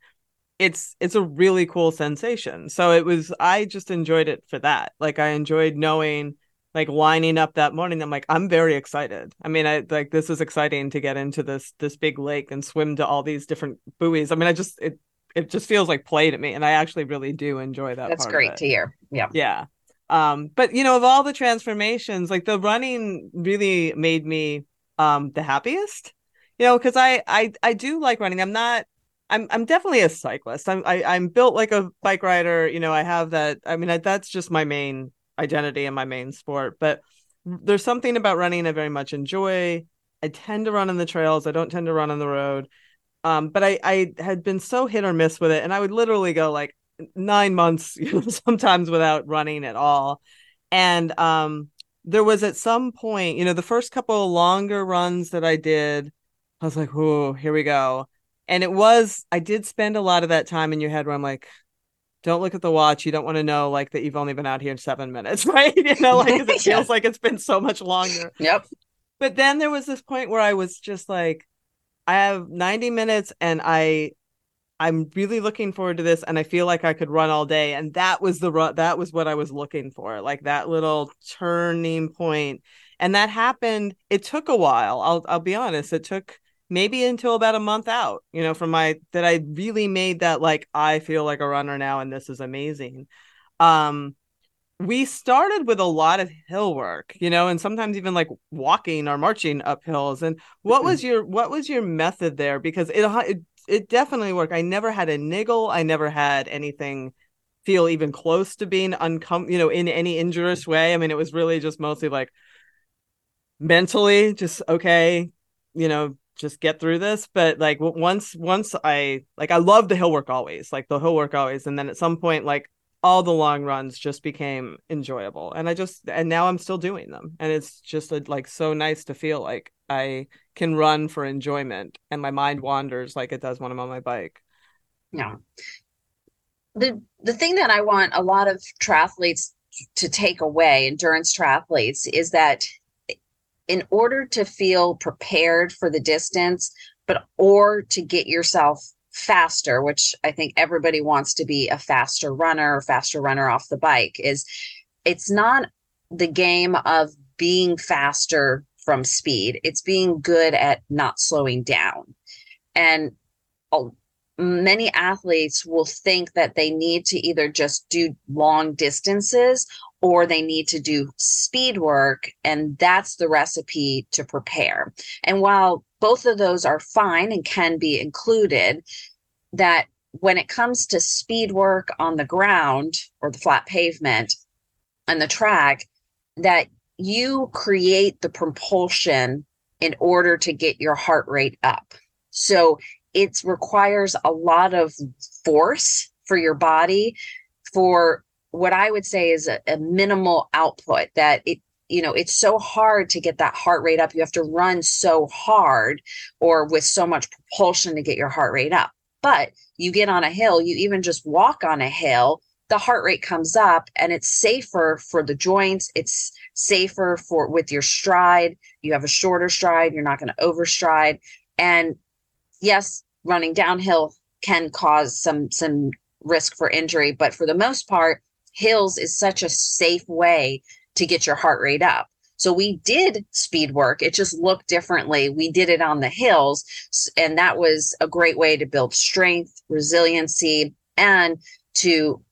it's it's a really cool sensation. So it was i just enjoyed it for that. Like i enjoyed knowing like lining up that morning i'm like i'm very excited i mean i like this is exciting to get into this this big lake and swim to all these different buoys i mean i just it it just feels like play to me and i actually really do enjoy that that's great to hear yeah yeah um but you know of all the transformations like the running really made me um the happiest you know because i i i do like running i'm not I'm I'm definitely a cyclist. I'm I, am i am built like a bike rider. You know, I have that. I mean, I, that's just my main identity in my main sport. But there's something about running I very much enjoy. I tend to run in the trails. I don't tend to run on the road. Um, but I, I had been so hit or miss with it, and I would literally go like nine months, you know, sometimes without running at all. And um, there was at some point, you know, the first couple longer runs that I did, I was like, "Oh, here we go." And it was, I did spend a lot of that time in your head where I'm like, don't look at the watch. You don't want to know like that you've only been out here in seven minutes, right? You know, like it feels yeah. like it's been so much longer. Yep. But then there was this point where I was just like, I have 90 minutes and I I'm really looking forward to this and I feel like I could run all day. And that was the run that was what I was looking for, like that little turning point. And that happened. It took a while. I'll I'll be honest. It took maybe until about a month out, you know, from my that I really made that like I feel like a runner now and this is amazing. Um we started with a lot of hill work, you know, and sometimes even like walking or marching up hills. And what was your what was your method there because it it, it definitely worked. I never had a niggle, I never had anything feel even close to being uncomfortable, you know, in any injurious way. I mean, it was really just mostly like mentally just okay, you know, just get through this but like once once i like i love the hill work always like the hill work always and then at some point like all the long runs just became enjoyable and i just and now i'm still doing them and it's just a, like so nice to feel like i can run for enjoyment and my mind wanders like it does when i'm on my bike. Yeah. The the thing that i want a lot of triathletes to take away endurance triathletes is that in order to feel prepared for the distance, but or to get yourself faster, which I think everybody wants to be a faster runner faster runner off the bike, is it's not the game of being faster from speed. It's being good at not slowing down. And oh, many athletes will think that they need to either just do long distances or they need to do speed work. And that's the recipe to prepare. And while both of those are fine and can be included, that when it comes to speed work on the ground or the flat pavement and the track, that you create the propulsion in order to get your heart rate up. So it requires a lot of force for your body for what I would say is a, a, minimal output that it you know it's so hard to get that heart rate up. You have to run so hard or with so much propulsion to get your heart rate up. But you get on a hill you even just walk on a hill the heart rate comes up and it's safer for the joints. It's safer for with your stride. You have a shorter stride. You're not going to overstride. And yes running downhill can cause some some risk for injury but for the most part hills is such a safe way to get your heart rate up. So we did speed work. It just looked differently. We did it on the hills and that was a great way to build strength resiliency and to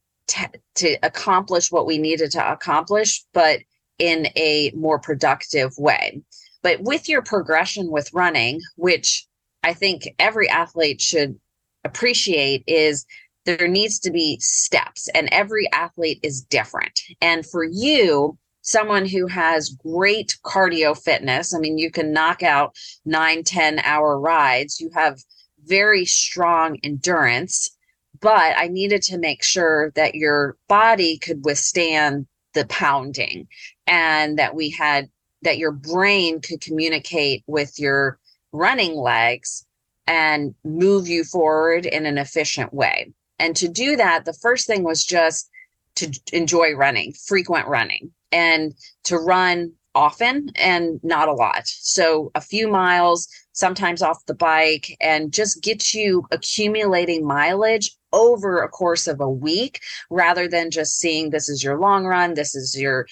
to accomplish what we needed to accomplish but in a more productive way. But with your progression with running which i think every athlete should appreciate is there needs to be steps and every athlete is different. And for you someone who has great cardio fitness i mean you can knock out nine ten hour rides you have very strong endurance but i needed to make sure that your body could withstand the pounding and that we had that your brain could communicate with your running legs and move you forward in an efficient way and to do that, the first thing was just to enjoy running, frequent running, and to run often and not a lot. So a few miles, sometimes off the bike, and just get you accumulating mileage over a course of a week rather than just seeing this is your long run, this is your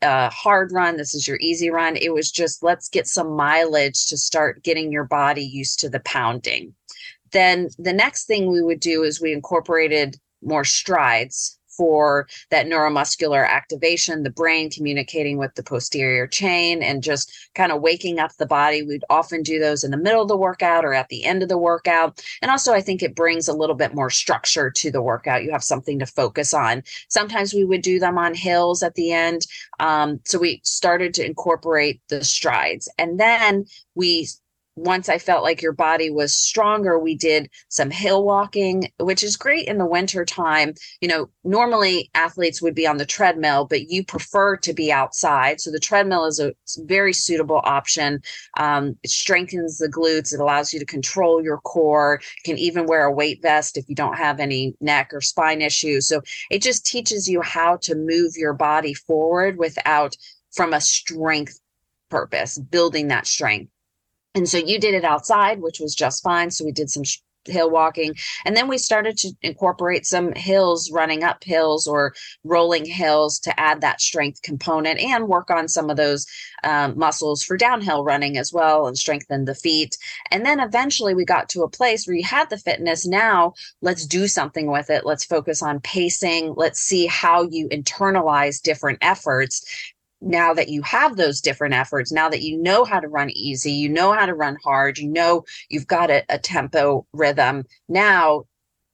uh, hard run, this is your easy run. It was just let's get some mileage to start getting your body used to the pounding then the next thing we would do is we incorporated more strides for that neuromuscular activation, the brain communicating with the posterior chain and just kind of waking up the body. We'd often do those in the middle of the workout or at the end of the workout. And also, I think it brings a little bit more structure to the workout. You have something to focus on. Sometimes we would do them on hills at the end. Um, so we started to incorporate the strides. And then we once I felt like your body was stronger, we did some hill walking, which is great in the winter time. You know, normally athletes would be on the treadmill, but you prefer to be outside. So the treadmill is a very suitable option. Um, it strengthens the glutes, it allows you to control your core. You can even wear a weight vest if you don't have any neck or spine issues. So it just teaches you how to move your body forward without from a strength purpose, building that strength. And so you did it outside, which was just fine. So we did some sh- hill walking. And then we started to incorporate some hills, running up hills or rolling hills to add that strength component and work on some of those um, muscles for downhill running as well and strengthen the feet. And then eventually we got to a place where you had the fitness. Now let's do something with it. Let's focus on pacing. Let's see how you internalize different efforts now that you have those different efforts, now that you know how to run easy, you know how to run hard, you know you've got a, a tempo rhythm, now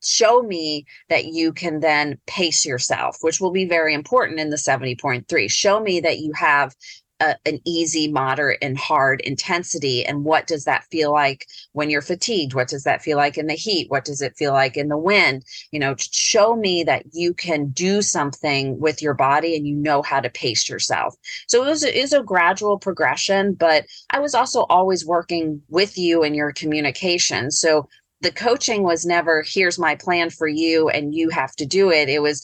show me that you can then pace yourself, which will be very important in the 70.3. Show me that you have a, an easy, moderate, and hard intensity. And what does that feel like when you're fatigued? What does that feel like in the heat? What does it feel like in the wind? You know, show me that you can do something with your body and you know how to pace yourself. So it was, it a gradual progression, but I was also always working with you in your communication. So the coaching was never here's my plan for you and you have to do it. It was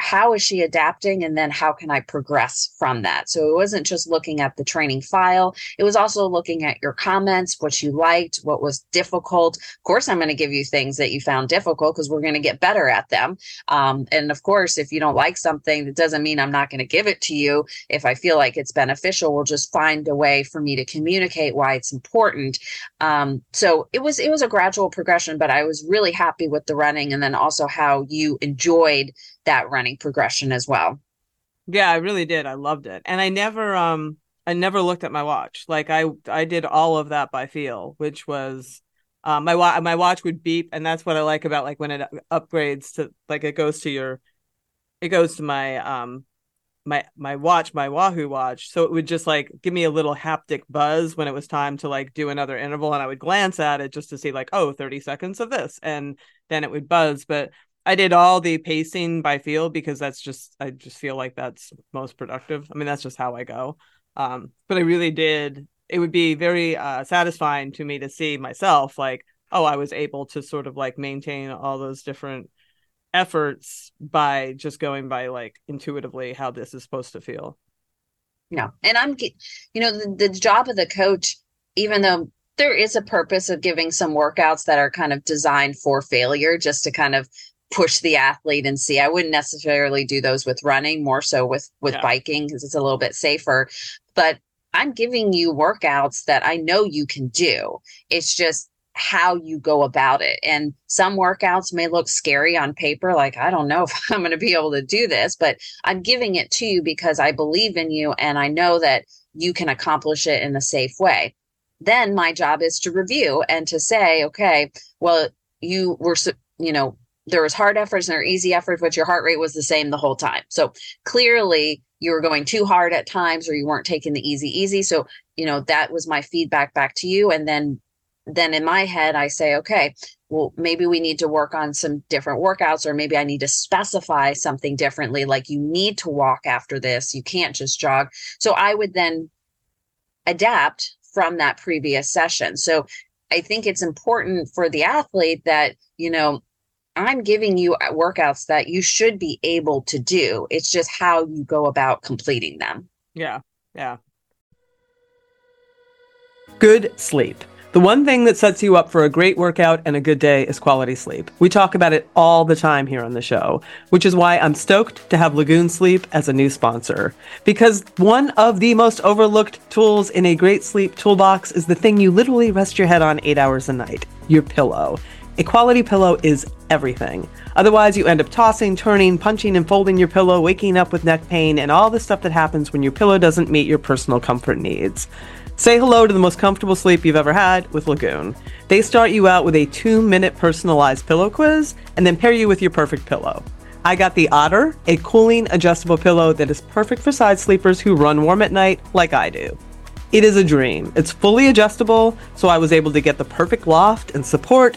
how is she adapting and then how can i progress from that? So it wasn't just looking at the training file. It was also looking at your comments what you liked what was difficult. Of course i'm going to give you things that you found difficult because we're going to get better at them. Um, and of course if you don't like something that doesn't mean i'm not going to give it to you. If i feel like it's beneficial we'll just find a way for me to communicate why it's important. Um, so it was it was a gradual progression but i was really happy with the running and then also how you enjoyed that running progression as well. Yeah, I really did. I loved it. And I never um I never looked at my watch. Like I I did all of that by feel, which was um, my wa- my watch would beep, and that's what I like about like when it upgrades to like it goes to your, it goes to my um my my watch, my Wahoo watch. So it would just like give me a little haptic buzz when it was time to like do another interval, and I would glance at it just to see like oh 30 seconds of this, and then it would buzz. But I did all the pacing by feel because that's just I just feel like that's most productive. I mean that's just how I go. Um, but I really did it would be very uh, satisfying to me to see myself like oh i was able to sort of like maintain all those different efforts by just going by like intuitively how this is supposed to feel no and i'm you know the, the job of the coach even though there is a purpose of giving some workouts that are kind of designed for failure just to kind of push the athlete and see i wouldn't necessarily do those with running more so with with yeah. biking because it's a little bit safer but I'm giving you workouts that I know you can do. It's just how you go about it. And some workouts may look scary on paper, like, I don't know if I'm going to be able to do this, but I'm giving it to you because I believe in you and I know that you can accomplish it in a safe way. Then my job is to review and to say, okay, well, you were, you know, there was hard efforts and there easy efforts, but your heart rate was the same the whole time. So clearly you were going too hard at times or you weren't taking the easy easy. So you know that was my feedback back to you. And then then in my head i say okay well maybe we need to work on some different workouts or maybe i need to specify something differently. Like you need to walk after this. You can't just jog. So i would then adapt from that previous session. So i think it's important for the athlete that you know I'm giving you uh, workouts that you should be able to do. It's just how you go about completing them. Yeah. Yeah. Good sleep. The one thing that sets you up for a great workout and a good day is quality sleep. We talk about it all the time here on the show, which is why I'm stoked to have Lagoon Sleep as a new sponsor. Because one of the most overlooked tools in a great sleep toolbox is the thing you literally rest your head on eight hours a night your pillow. A quality pillow is everything. Otherwise, you end up tossing, turning, punching, and folding your pillow, waking up with neck pain, and all the stuff that happens when your pillow doesn't meet your personal comfort needs. Say hello to the most comfortable sleep you've ever had with Lagoon. They start you out with a two minute personalized pillow quiz and then pair you with your perfect pillow. I got the Otter, a cooling adjustable pillow that is perfect for side sleepers who run warm at night like I do. It is a dream. It's fully adjustable, so I was able to get the perfect loft and support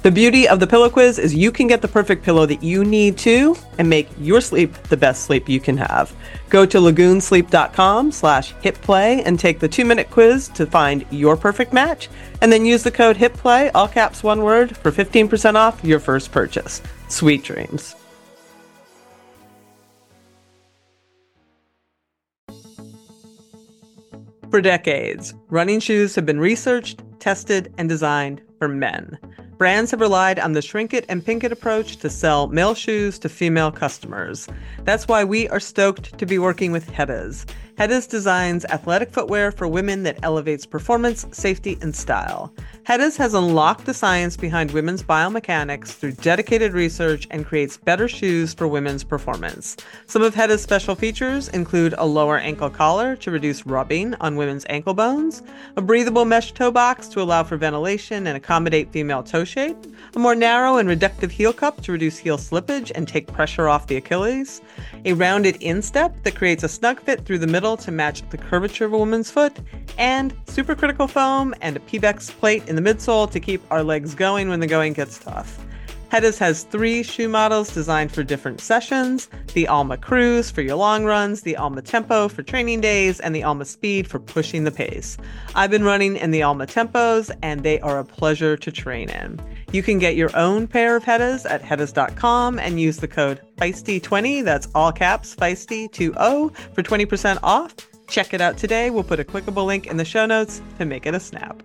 The beauty of the pillow quiz is you can get the perfect pillow that you need to and make your sleep the best sleep you can have. Go to lagoonsleep.com slash hitplay and take the two-minute quiz to find your perfect match, and then use the code HITPLAY, all caps one word, for 15% off your first purchase. Sweet dreams. For decades, running shoes have been researched, tested, and designed for men. Brands have relied on the shrink it and pink it approach to sell male shoes to female customers. That's why we are stoked to be working with Heddas. Heddas designs athletic footwear for women that elevates performance, safety, and style. Heddas has unlocked the science behind women's biomechanics through dedicated research and creates better shoes for women's performance. Some of Heddas' special features include a lower ankle collar to reduce rubbing on women's ankle bones, a breathable mesh toe box to allow for ventilation and accommodate female toe shape, a more narrow and reductive heel cup to reduce heel slippage and take pressure off the Achilles, a rounded instep that creates a snug fit through the middle to match the curvature of a woman's foot, and supercritical foam and a Pebax plate in the midsole to keep our legs going when the going gets tough. Heddas has three shoe models designed for different sessions the Alma Cruise for your long runs, the Alma Tempo for training days, and the Alma Speed for pushing the pace. I've been running in the Alma Tempos, and they are a pleasure to train in. You can get your own pair of Heddas at Heddas.com and use the code Feisty20, that's all caps, Feisty20, for 20% off. Check it out today. We'll put a clickable link in the show notes to make it a snap.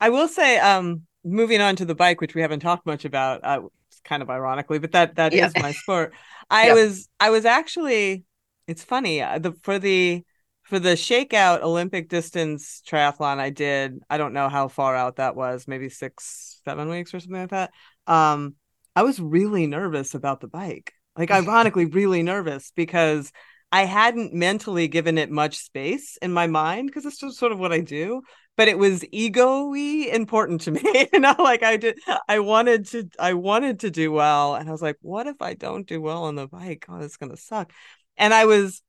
I will say, um, moving on to the bike, which we haven't talked much about, uh, kind of ironically, but that that yeah. is my sport. I yeah. was I was actually it's funny uh, the for the for the shakeout Olympic distance triathlon I did. I don't know how far out that was, maybe six seven weeks or something like that. Um, I was really nervous about the bike. Like ironically, really nervous because I hadn't mentally given it much space in my mind because it's just sort of what I do. But it was ego-y important to me. you know, like I did I wanted to I wanted to do well. And I was like, what if I don't do well on the bike? Oh, it's gonna suck. And I was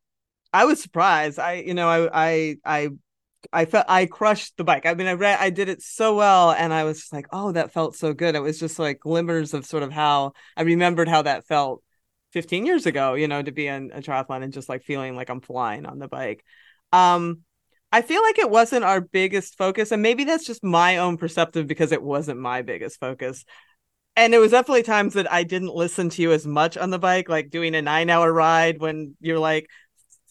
I was surprised. I, you know, I I I I felt I crushed the bike. I mean, I read I did it so well, and I was like, oh, that felt so good. It was just like glimmers of sort of how I remembered how that felt 15 years ago, you know, to be in a triathlon and just like feeling like I'm flying on the bike. Um, I feel like it wasn't our biggest focus, and maybe that's just my own perceptive because it wasn't my biggest focus. And it was definitely times that I didn't listen to you as much on the bike, like doing a nine hour ride when you're like,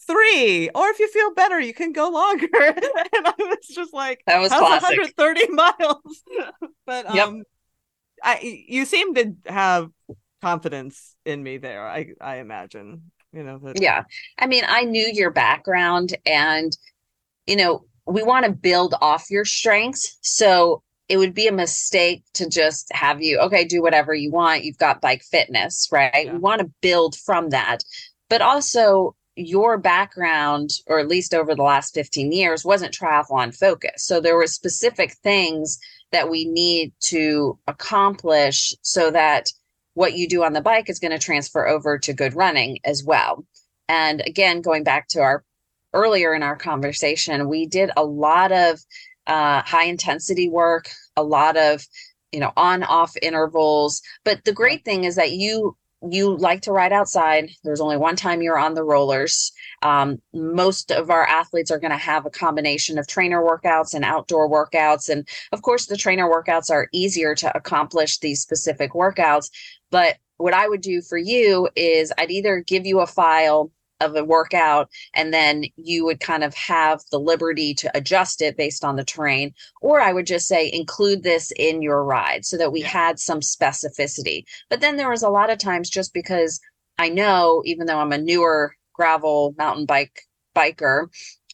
three, or if you feel better, you can go longer. and I was just like, that was classic. 130 miles. but um. I you seem to have confidence in me there. I I imagine you know. That... Yeah, I mean, I knew your background, and you know, we want to build off your strengths. So it would be a mistake to just have you okay do whatever you want. You've got bike fitness, right? Yeah. We want to build from that, but also your background or at least over the last 15 years wasn't triathlon focused so there were specific things that we need to accomplish so that what you do on the bike is going to transfer over to good running as well. And again, going back to our earlier in our conversation, we did a lot of uh, high intensity work, a lot of you know on off intervals. But the great thing is that you you like to ride outside. There's only one time you're on the rollers. Um, most of our athletes are going to have a combination of trainer workouts and outdoor workouts. And of course, the trainer workouts are easier to accomplish these specific workouts. But what I would do for you is I'd either give you a file of a workout and then you would kind of have the liberty to adjust it based on the terrain or i would just say include this in your ride so that we yeah. had some specificity but then there was a lot of times just because i know even though i'm a newer gravel mountain bike biker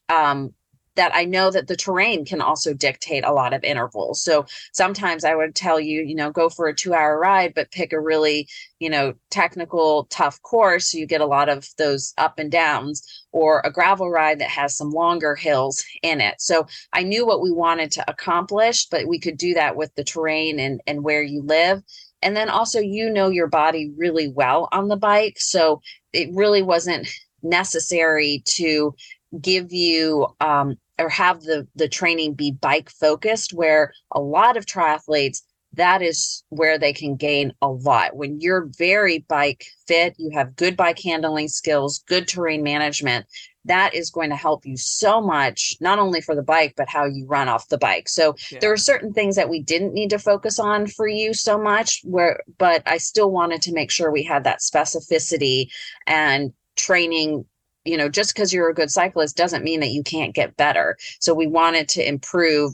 um, that I know that the terrain can also dictate a lot of intervals. So sometimes I would tell you, you know, go for a two hour ride, but pick a really, you know, technical, tough course. So you get a lot of those up and downs, or a gravel ride that has some longer hills in it. So I knew what we wanted to accomplish, but we could do that with the terrain and, and where you live. And then also, you know your body really well on the bike. So it really wasn't necessary to give you um, or have the the training be bike focused where a lot of triathletes that is where they can gain a lot when you're very bike fit you have good bike handling skills good terrain management that is going to help you so much not only for the bike but how you run off the bike so yeah. there are certain things that we didn't need to focus on for you so much where but i still wanted to make sure we had that specificity and training you know, just because you're a good cyclist doesn't mean that you can't get better. So we wanted to improve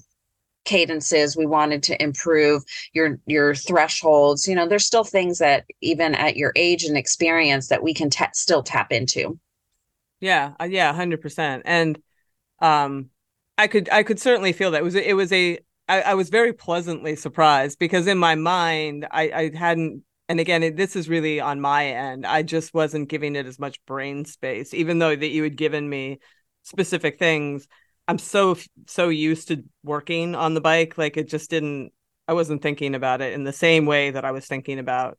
cadences. We wanted to improve your your thresholds. You know there's still things that even at your age and experience that we can t- still tap into. Yeah uh, yeah 100% and um i could i could certainly feel that. It was it was a I, I was very pleasantly surprised because in my mind i i hadn't and again this is really on my end i just wasn't giving it as much brain space even though that you had given me specific things. I'm so so used to working on the bike like it just didn't i wasn't thinking about it in the same way that i was thinking about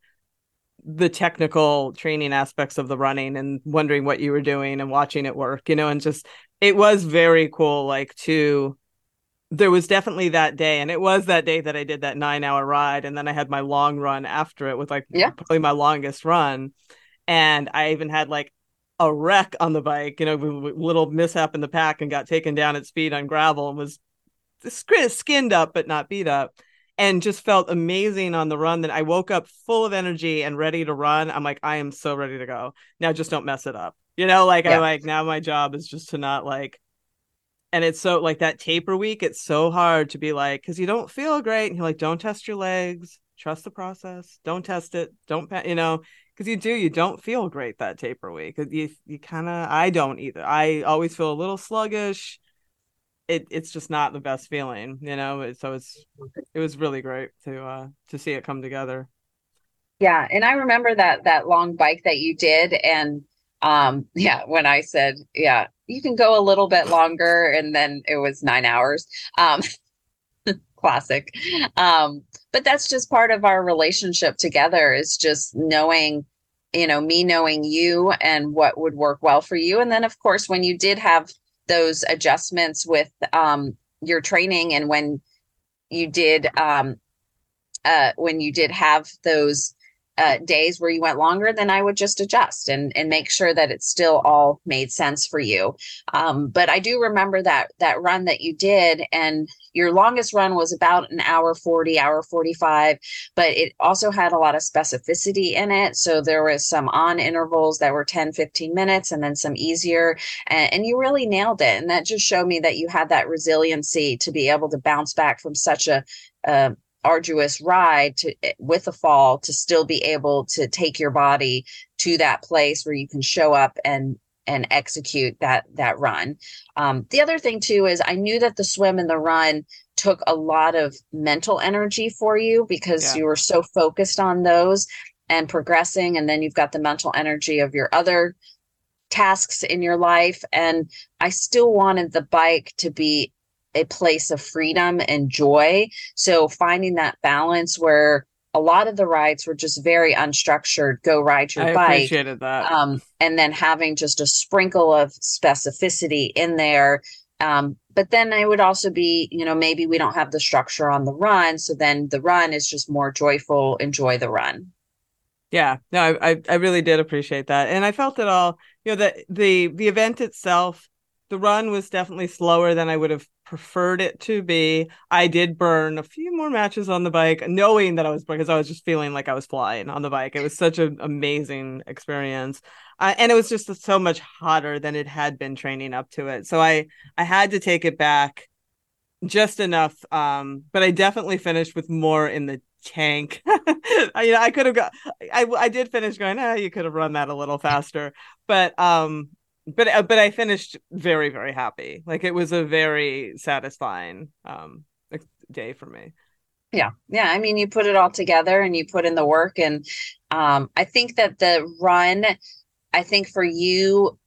the technical training aspects of the running and wondering what you were doing and watching it work you know and just it was very cool like to there was definitely that day and it was that day that i did that nine hour ride and then i had my long run after it with like yeah. probably my longest run and i even had like a wreck on the bike you know little mishap in the pack and got taken down at speed on gravel and was skinned up but not beat up and just felt amazing on the run that i woke up full of energy and ready to run i'm like i am so ready to go now just don't mess it up you know like yeah. i like now my job is just to not like and it's so like that taper week it's so hard to be like because you don't feel great and you're like don't test your legs trust the process don't test it don't you know? Because you do you don't feel great that taper week you you kind of i don't either i always feel a little sluggish. It it's just not the best feeling you know? So it's it was really great to uh to see it come together. Yeah and i remember that that long bike that you did and um yeah when i said yeah you can go a little bit longer and then it was nine hours. Um classic. Um but that's just part of our relationship together is just knowing you know me knowing you and what would work well for you. And then of course when you did have those adjustments with um your training and when you did um uh when you did have those uh, days where you went longer, then I would just adjust and and make sure that it still all made sense for you. Um, but I do remember that that run that you did, and your longest run was about an hour 40 hour 45 but it also had a lot of specificity in it so there was some on intervals that were 10 15 minutes and then some easier and, and you really nailed it and that just showed me that you had that resiliency to be able to bounce back from such a, a arduous ride to eh, with a fall to still be able to take your body to that place where you can show up and and execute that that run. Um, the other thing too is I knew that the swim and the run took a lot of mental energy for you because yeah. you were so focused on those and progressing, and then you've got the mental energy of your other tasks in your life. And I still wanted the bike to be a place of freedom and joy. So finding that balance where a lot of the rides were just very unstructured. Go ride your I bike. Appreciated that. Um, and then having just a sprinkle of specificity in there. Um, but then it would also be, you know, maybe we don't have the structure on the run, so then the run is just more joyful. Enjoy the run. Yeah, no, I, I, I really did appreciate that, and I felt it all. You know, that the the event itself, the run was definitely slower than I would have preferred it to be. I did burn a few more matches on the bike, knowing that I was because I was just feeling like I was flying on the bike. It was such an amazing experience, uh, and it was just so much hotter than it had been training up to it. So I I had to take it back just enough. Um, but I definitely finished with more in the tank. I, you know, I could have got. I I did finish going. Ah, you could have run that a little faster, but um, but uh, but I finished very very happy. Like it was a very satisfying um day for me. Yeah. Yeah, I mean you put it all together and you put in the work and um I think that the run I think for you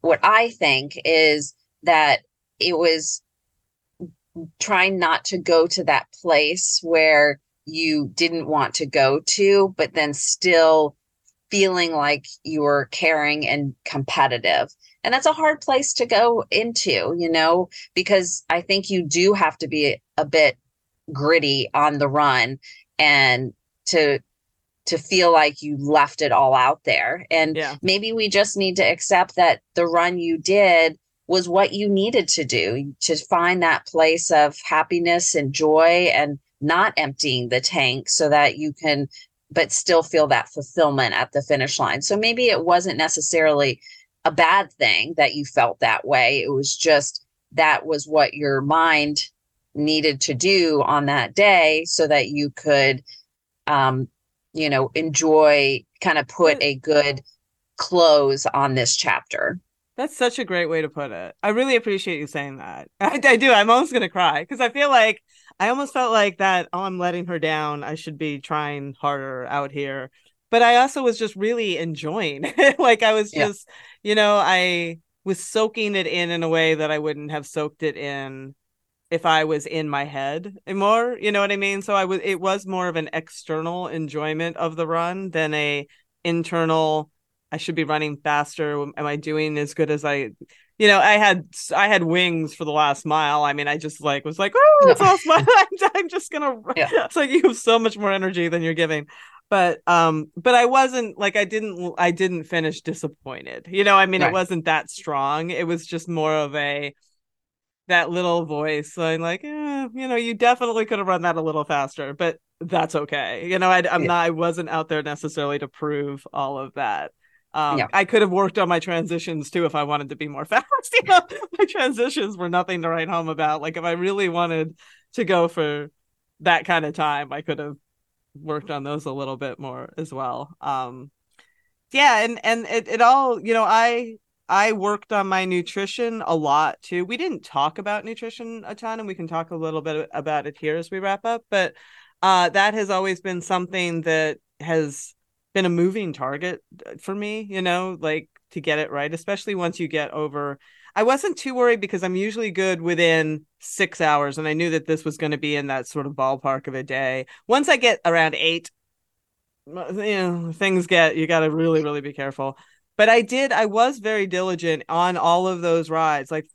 what I think is that it was trying not to go to that place where you didn't want to go to but then still feeling like you're caring and competitive and that's a hard place to go into, you know, because I think you do have to be a bit gritty on the run and to to feel like you left it all out there. And yeah. maybe we just need to accept that the run you did was what you needed to do to find that place of happiness and joy and not emptying the tank so that you can but still feel that fulfillment at the finish line. So maybe it wasn't necessarily a bad thing that you felt that way. It was just that was what your mind needed to do on that day so that you could um you know enjoy kind of put a good close on this chapter that's such a great way to put it i really appreciate you saying that i, I do i'm almost gonna cry because i feel like i almost felt like that oh i'm letting her down i should be trying harder out here but I also was just really enjoying like I was just, yeah. you know, I was soaking it in in a way that I wouldn't have soaked it in if I was in my head more, you know what I mean? So I was it was more of an external enjoyment of the run than a internal I should be running faster. Am I doing as good as I you know, I had I had wings for the last mile. I mean, I just like was like, oh, it's all smile. I'm, I'm just gonna. Yeah. It's like you have so much more energy than you're giving but um but i wasn't like i didn't i didn't finish disappointed you know i mean right. it wasn't that strong it was just more of a that little voice saying like eh, you know you definitely could have run that a little faster but that's okay you know I, am yeah. not i wasn't out there necessarily to prove all of that Um, yeah. I could have worked on my transitions too if I wanted to be more fast. you know, my transitions were nothing to write home about. Like if I really wanted to go for that kind of time, I could have worked on those a little bit more as well. Um, yeah, and and it, it all, you know, I I worked on my nutrition a lot too. We didn't talk about nutrition a ton, and we can talk a little bit about it here as we wrap up. But uh, that has always been something that has been a moving target for me, you know, like to get it right, especially once you get over. I wasn't too worried because I'm usually good within six hours, and I knew that this was going to be in that sort of ballpark of a day. Once I get around eight, you know, things get you got to really, really be careful. But I did, I was very diligent on all of those rides. Like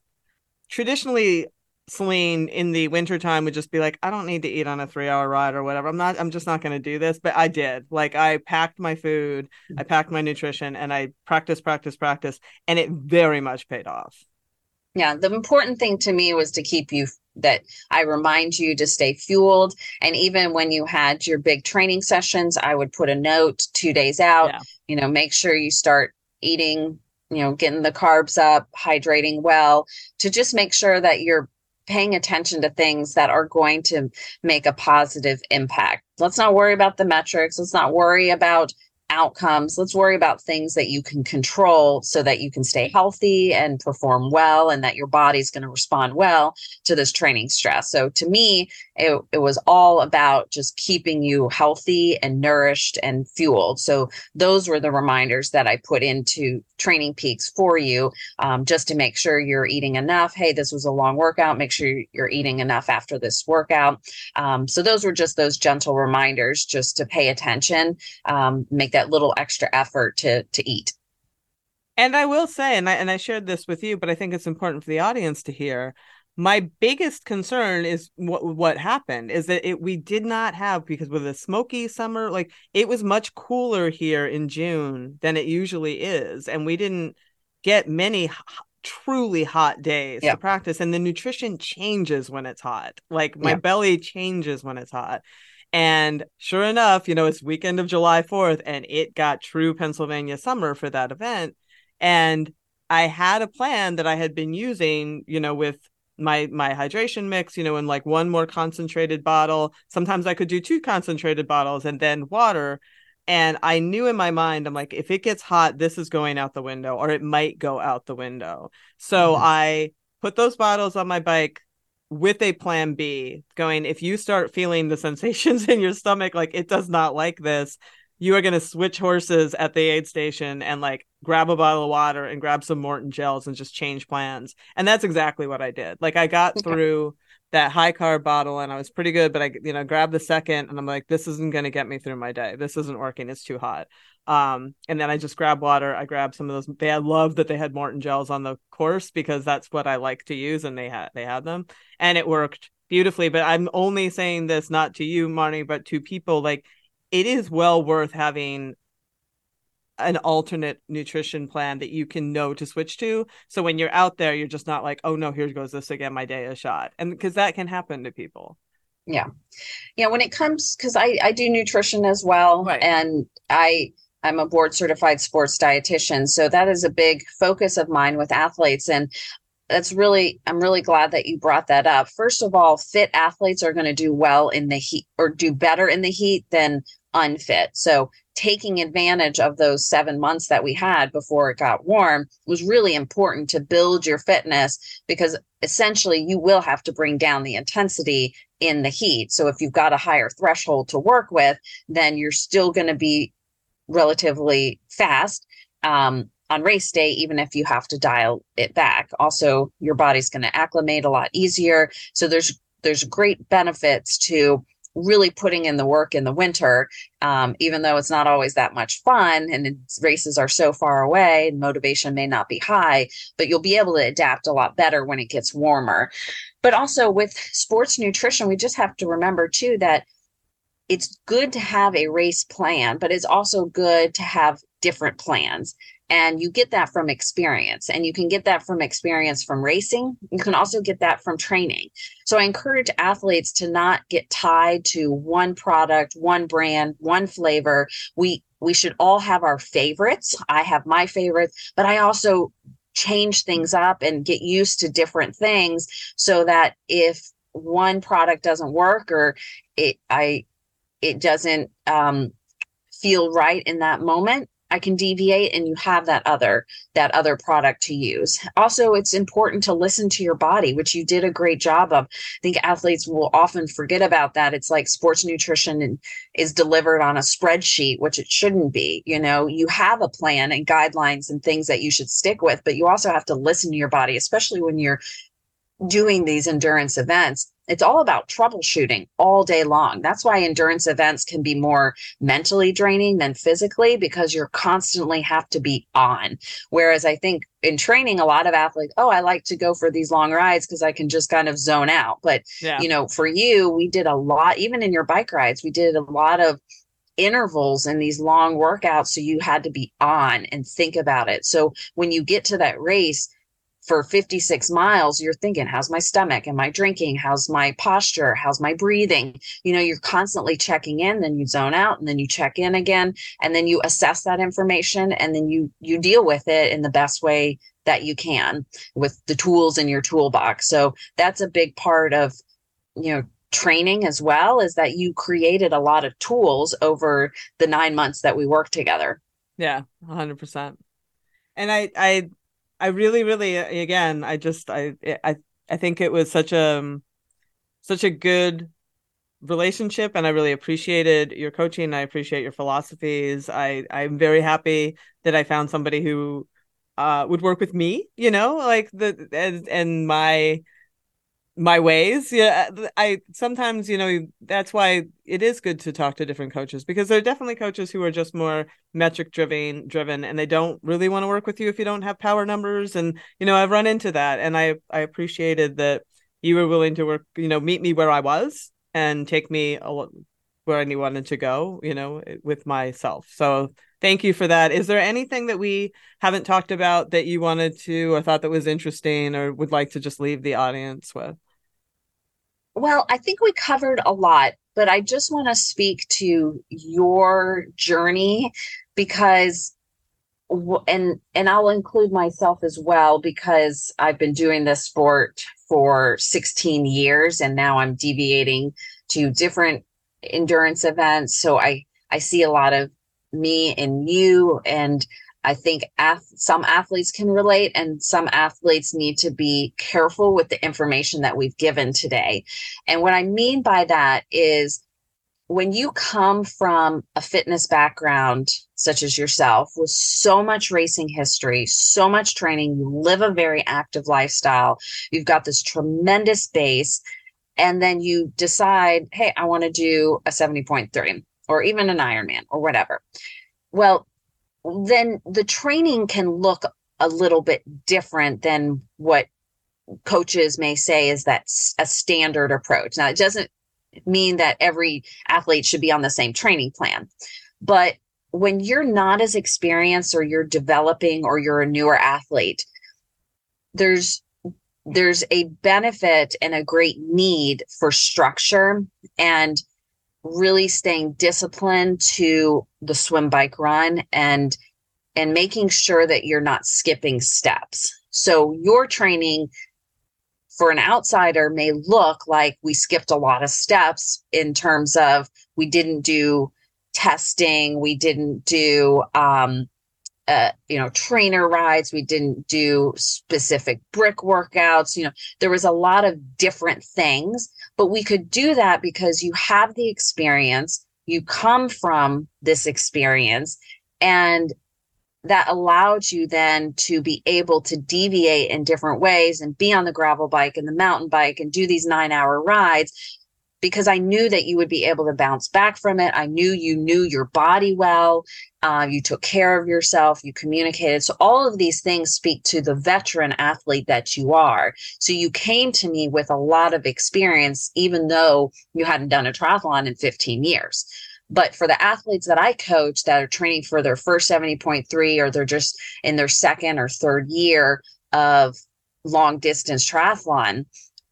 traditionally, Selene in the wintertime would just be like, I don't need to eat on a three hour ride or whatever. I'm not, I'm just not going to do this. But I did. Like, I packed my food, mm. I packed my nutrition, and I practiced, practice, practice. And it very much paid off. Yeah. The important thing to me was to keep you that I remind you to stay fueled. And even when you had your big training sessions, I would put a note two days out, yeah. you know, make sure you start eating, you know, getting the carbs up, hydrating well, to just make sure that you're paying attention to things that are going to make a positive impact. Let's not worry about the metrics. Let's not worry about outcomes. Let's worry about things that you can control so that you can stay healthy and perform well and that your body's going to respond well to this training stress. So to me, it, it was all about just keeping you healthy and nourished and fueled. So those were the reminders that I put into TrainingPeaks for you um, just to make sure you're eating enough. Hey, this was a long workout. Make sure you're eating enough after this workout. Um, so those were just those gentle reminders just to pay attention, um, make that little extra effort to to eat. And I will say, and I and I shared this with you, but I think it's important for the audience to hear. My biggest concern is what what happened is that it we did not have because with a smoky summer, like it was much cooler here in June than it usually is, and we didn't get many h- truly hot days to practice. And the nutrition changes when it's hot. Like my belly changes when it's hot. And sure enough, you know, it's weekend of July 4th and it got true Pennsylvania summer for that event. And I had a plan that I had been using, you know, with my my hydration mix, you know, in like one more concentrated bottle. Sometimes I could do two concentrated bottles and then water. And I knew in my mind, I'm like, if it gets hot, this is going out the window, or it might go out the window. So mm-hmm. I put those bottles on my bike with a plan B going, if you start feeling the sensations in your stomach, like it does not like this, you are going to switch horses at the aid station and like grab a bottle of water and grab some Maurten gels and just change plans. And that's exactly what I did. Like I got okay. through that high carb bottle and I was pretty good, but I, you know, grabbed the second and I'm like, this isn't going to get me through my day. This isn't working. It's too hot. Um, and then I just grabbed water. I grabbed some of those. They had love that they had Maurten gels on the course because that's what I like to use, and they had they had them, and it worked beautifully. But I'm only saying this not to you, Marni, but to people like it is well worth having an alternate nutrition plan that you can know to switch to. So when you're out there, you're just not like, oh no, here goes this again. My day is shot, and because that can happen to people. Yeah, yeah. When it comes, because I I do nutrition as well, right. and I I'm a board certified sports dietitian. So that is a big focus of mine with athletes. And that's really, I'm really glad that you brought that up. First of all, fit athletes are going to do well in the heat or do better in the heat than unfit. So taking advantage of those seven months that we had before it got warm was really important to build your fitness because essentially you will have to bring down the intensity in the heat. So if you've got a higher threshold to work with, then you're still going to be relatively fast um, on race day, even if you have to dial it back. Also, your body's going to acclimate a lot easier. So there's there's great benefits to really putting in the work in the winter, um, even though it's not always that much fun and races are so far away and motivation may not be high, but you'll be able to adapt a lot better when it gets warmer. But also with sports nutrition, we just have to remember too that it's good to have a race plan, but it's also good to have different plans. And you get that from experience, and you can get that from experience from racing. You can also get that from training. So I encourage athletes to not get tied to one product, one brand, one flavor. We we should all have our favorites. I have my favorites, but I also change things up and get used to different things so that if one product doesn't work or it I it doesn't um, feel right in that moment, I can deviate and you have that other that other product to use. Also, it's important to listen to your body, which you did a great job of. I think athletes will often forget about that. It's like sports nutrition is delivered on a spreadsheet, which it shouldn't be. You know, you have a plan and guidelines and things that you should stick with, but you also have to listen to your body, especially when you're doing these endurance events it's all about troubleshooting all day long. That's why endurance events can be more mentally draining than physically because you're constantly have to be on. Whereas I think in training, a lot of athletes, oh, I like to go for these long rides because I can just kind of zone out. But, yeah. you know, for you, we did a lot, even in your bike rides, we did a lot of intervals in these long workouts. So you had to be on and think about it. So when you get to that race, for 56 miles, you're thinking, how's my stomach? Am I drinking? How's my posture? How's my breathing? You know, you're constantly checking in, then you zone out and then you check in again and then you assess that information and then you you deal with it in the best way that you can with the tools in your toolbox. So that's a big part of, you know, training as well is that you created a lot of tools over the 9 months that we worked together. Yeah, 100%. And I I I really, really, again, I just, I, I, I think it was such a, um, such a good relationship, and I really appreciated your coaching. I appreciate your philosophies. I, I'm very happy that I found somebody who, uh, would work with me. You know, like the and, and my my ways. Yeah, I sometimes, you know, that's why it is good to talk to different coaches because there are definitely coaches who are just more metric driven driven and they don't really want to work with you if you don't have power numbers and you know, I've run into that and I I appreciated that you were willing to work, you know, meet me where I was and take me a, where I wanted to go, you know, with myself. So thank you for that. Is there anything that we haven't talked about that you wanted to or thought that was interesting or would like to just leave the audience with? Well, I think we covered a lot, but I just want to speak to your journey because and and I'll include myself as well because I've been doing this sport for 16 years and now I'm deviating to different endurance events. So I I see a lot of me and you and I think some athletes can relate, and some athletes need to be careful with the information that we've given today. And what I mean by that is when you come from a fitness background, such as yourself, with so much racing history, so much training, you live a very active lifestyle, you've got this tremendous base, and then you decide, hey, I want to do a 70.3 or even an Ironman or whatever. Well, then the training can look a little bit different than what coaches may say is that a standard approach. Now, it doesn't mean that every athlete should be on the same training plan, but when you're not as experienced or you're developing or you're a newer athlete, there's there's a benefit and a great need for structure and really staying disciplined to the swim bike run and and making sure that you're not skipping steps. So your training for an outsider may look like we skipped a lot of steps in terms of we didn't do testing we didn't do um, uh, you know trainer rides we didn't do specific brick workouts you know there was a lot of different things but we could do that because you have the experience you come from this experience and that allowed you then to be able to deviate in different ways and be on the gravel bike and the mountain bike and do these nine hour rides because I knew that you would be able to bounce back from it. I knew you knew your body well. Uh, you took care of yourself. You communicated. So all of these things speak to the veteran athlete that you are. So you came to me with a lot of experience, even though you hadn't done a triathlon in 15 years. But for the athletes that I coach that are training for their first 70.3 or they're just in their second or third year of long distance triathlon,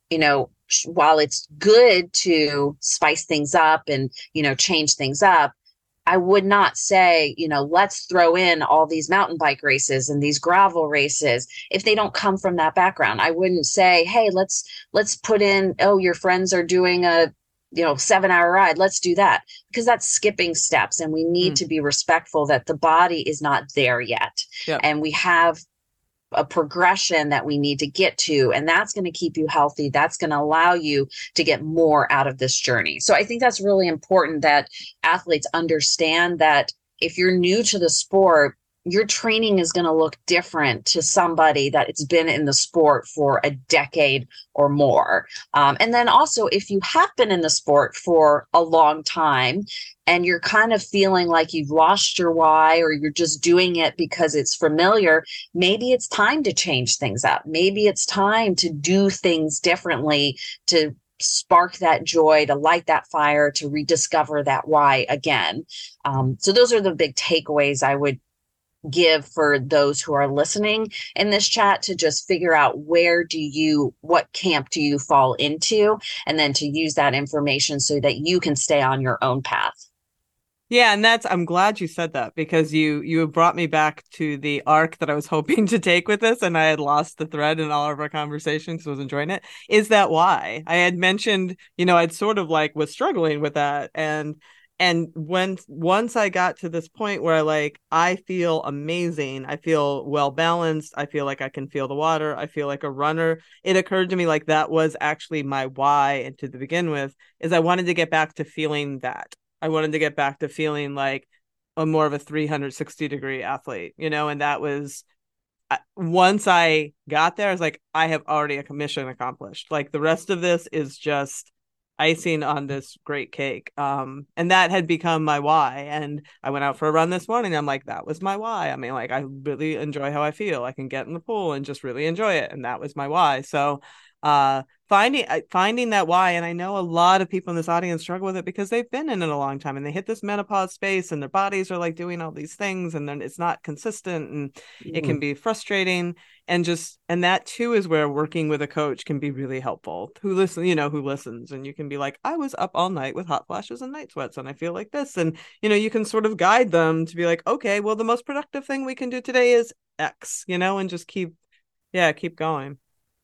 you know, while it's good to spice things up and you know change things up I would not say, you know, let's throw in all these mountain bike races and these gravel races if they don't come from that background. I wouldn't say, hey, let's let's put in, oh, your friends are doing a you know, seven hour ride, let's do that because that's skipping steps. And we need mm. to be respectful that the body is not there yet. Yep. And we have a progression that we need to get to and that's going to keep you healthy. That's going to allow you to get more out of this journey. So i think that's really important that athletes understand that if you're new to the sport your training is going to look different to somebody that it's been in the sport for a decade or more. Um, and then also, if you have been in the sport for a long time and you're kind of feeling like you've lost your why or you're just doing it because it's familiar, maybe it's time to change things up. Maybe it's time to do things differently to spark that joy, to light that fire, to rediscover that why again. Um, so those are the big takeaways I would give for those who are listening in this chat to just figure out where do you what camp do you fall into and then to use that information so that you can stay on your own path yeah, and that's I'm glad you said that because you you brought me back to the arc that I was hoping to take with this and I had lost the thread in all of our conversations, was enjoying it. Is that why? I had mentioned, you know, I'd sort of like was struggling with that and and when once i got to this point where like i feel amazing i feel well balanced i feel like i can feel the water i feel like a runner it occurred to me like that was actually my why and to begin with is i wanted to get back to feeling that. I wanted to get back to feeling like a more of a 360 degree athlete you know and that was once i got there i was like i have already a commission accomplished. Like the rest of this is just icing on this great cake. Um, and that had become my why. And I went out for a run this morning. I'm like, that was my why. I mean, like, I really enjoy how I feel. I can get in the pool and just really enjoy it. And that was my why. So, uh, finding finding that why and i know a lot of people in this audience struggle with it because they've been in it a long time and they hit this menopause space and their bodies are like doing all these things and then it's not consistent and mm. it can mm. be frustrating and just and that too is where working with a coach can be really helpful who listen you know who listens and you can be like i was up all night with hot flashes and night sweats and i feel like this and you know you can sort of guide them to be like okay well the most productive thing we can do today is x you know and just keep yeah keep going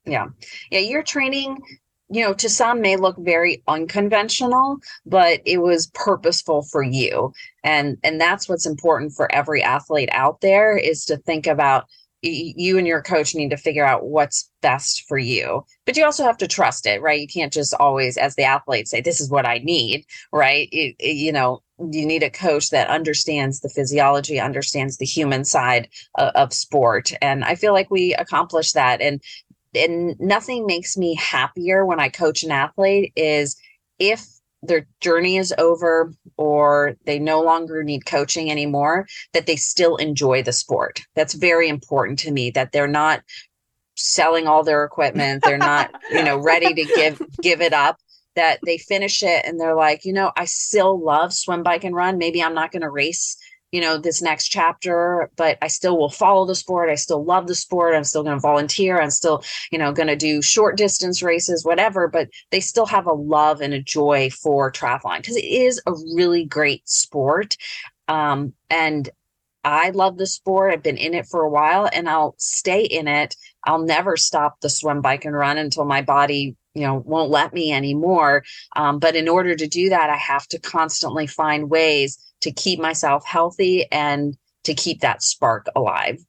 yeah. Yeah. Your training, you know, to some may look very unconventional, but it was purposeful for you. And and that's what's important for every athlete out there is to think about you and your coach need to figure out what's best for you but you also have to trust it right you can't just always as the athlete say this is what i need right it, it, you know you need a coach that understands the physiology understands the human side of, of sport and i feel like we accomplished that and and nothing makes me happier when I coach an athlete is if their journey is over or they no longer need coaching anymore that they still enjoy the sport. That's very important to me that they're not selling all their equipment. They're not you know ready to give give it up that they finish it and they're like you know i still love swim bike and run. Maybe i'm not going to race you know this next chapter but i still will follow the sport i still love the sport i'm still going to volunteer i'm still you know going to do short distance races whatever but they still have a love and a joy for triathlon because it is a really great sport um, and I love the sport. I've been in it for a while and I'll stay in it. I'll never stop the swim, bike, and run until my body, you know, won't let me anymore. Um, but in order to do that, I have to constantly find ways to keep myself healthy and to keep that spark alive.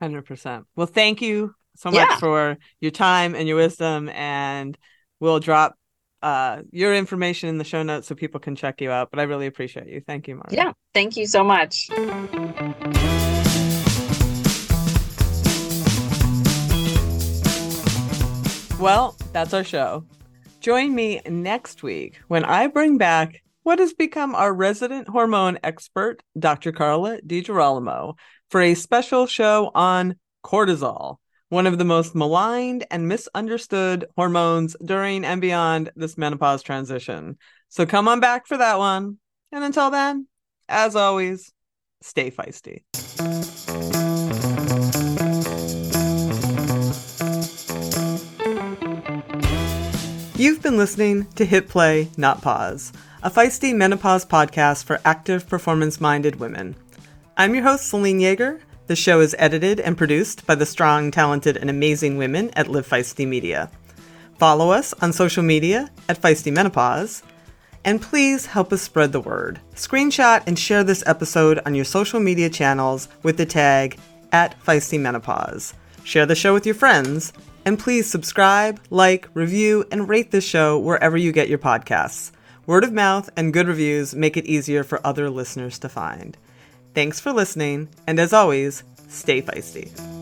100%. Well, thank you so much yeah. for your time and your wisdom. And we'll drop uh, your information in the show notes so people can check you out. But I really appreciate you. Thank you, Marni. Yeah. Thank you so much. Well, that's our show. Join me next week when I bring back what has become our resident hormone expert, Dr. Carla DiGirolamo, for a special show on cortisol, one of the most maligned and misunderstood hormones during and beyond this menopause transition. So come on back for that one. And until then, as always, stay feisty. You've been listening to Hit Play, Not Pause a feisty menopause podcast for active, performance minded women. I'm your host, Selene Yeager. The show is edited and produced by the strong, talented, and amazing women at Live Feisty Media. Follow us on social media at Feisty Menopause. And please help us spread the word. Screenshot and share this episode on your social media channels with the tag at Feisty Menopause. Share the show with your friends. And please subscribe, like, review, and rate this show wherever you get your podcasts. Word of mouth and good reviews make it easier for other listeners to find. Thanks for listening, and as always, stay feisty.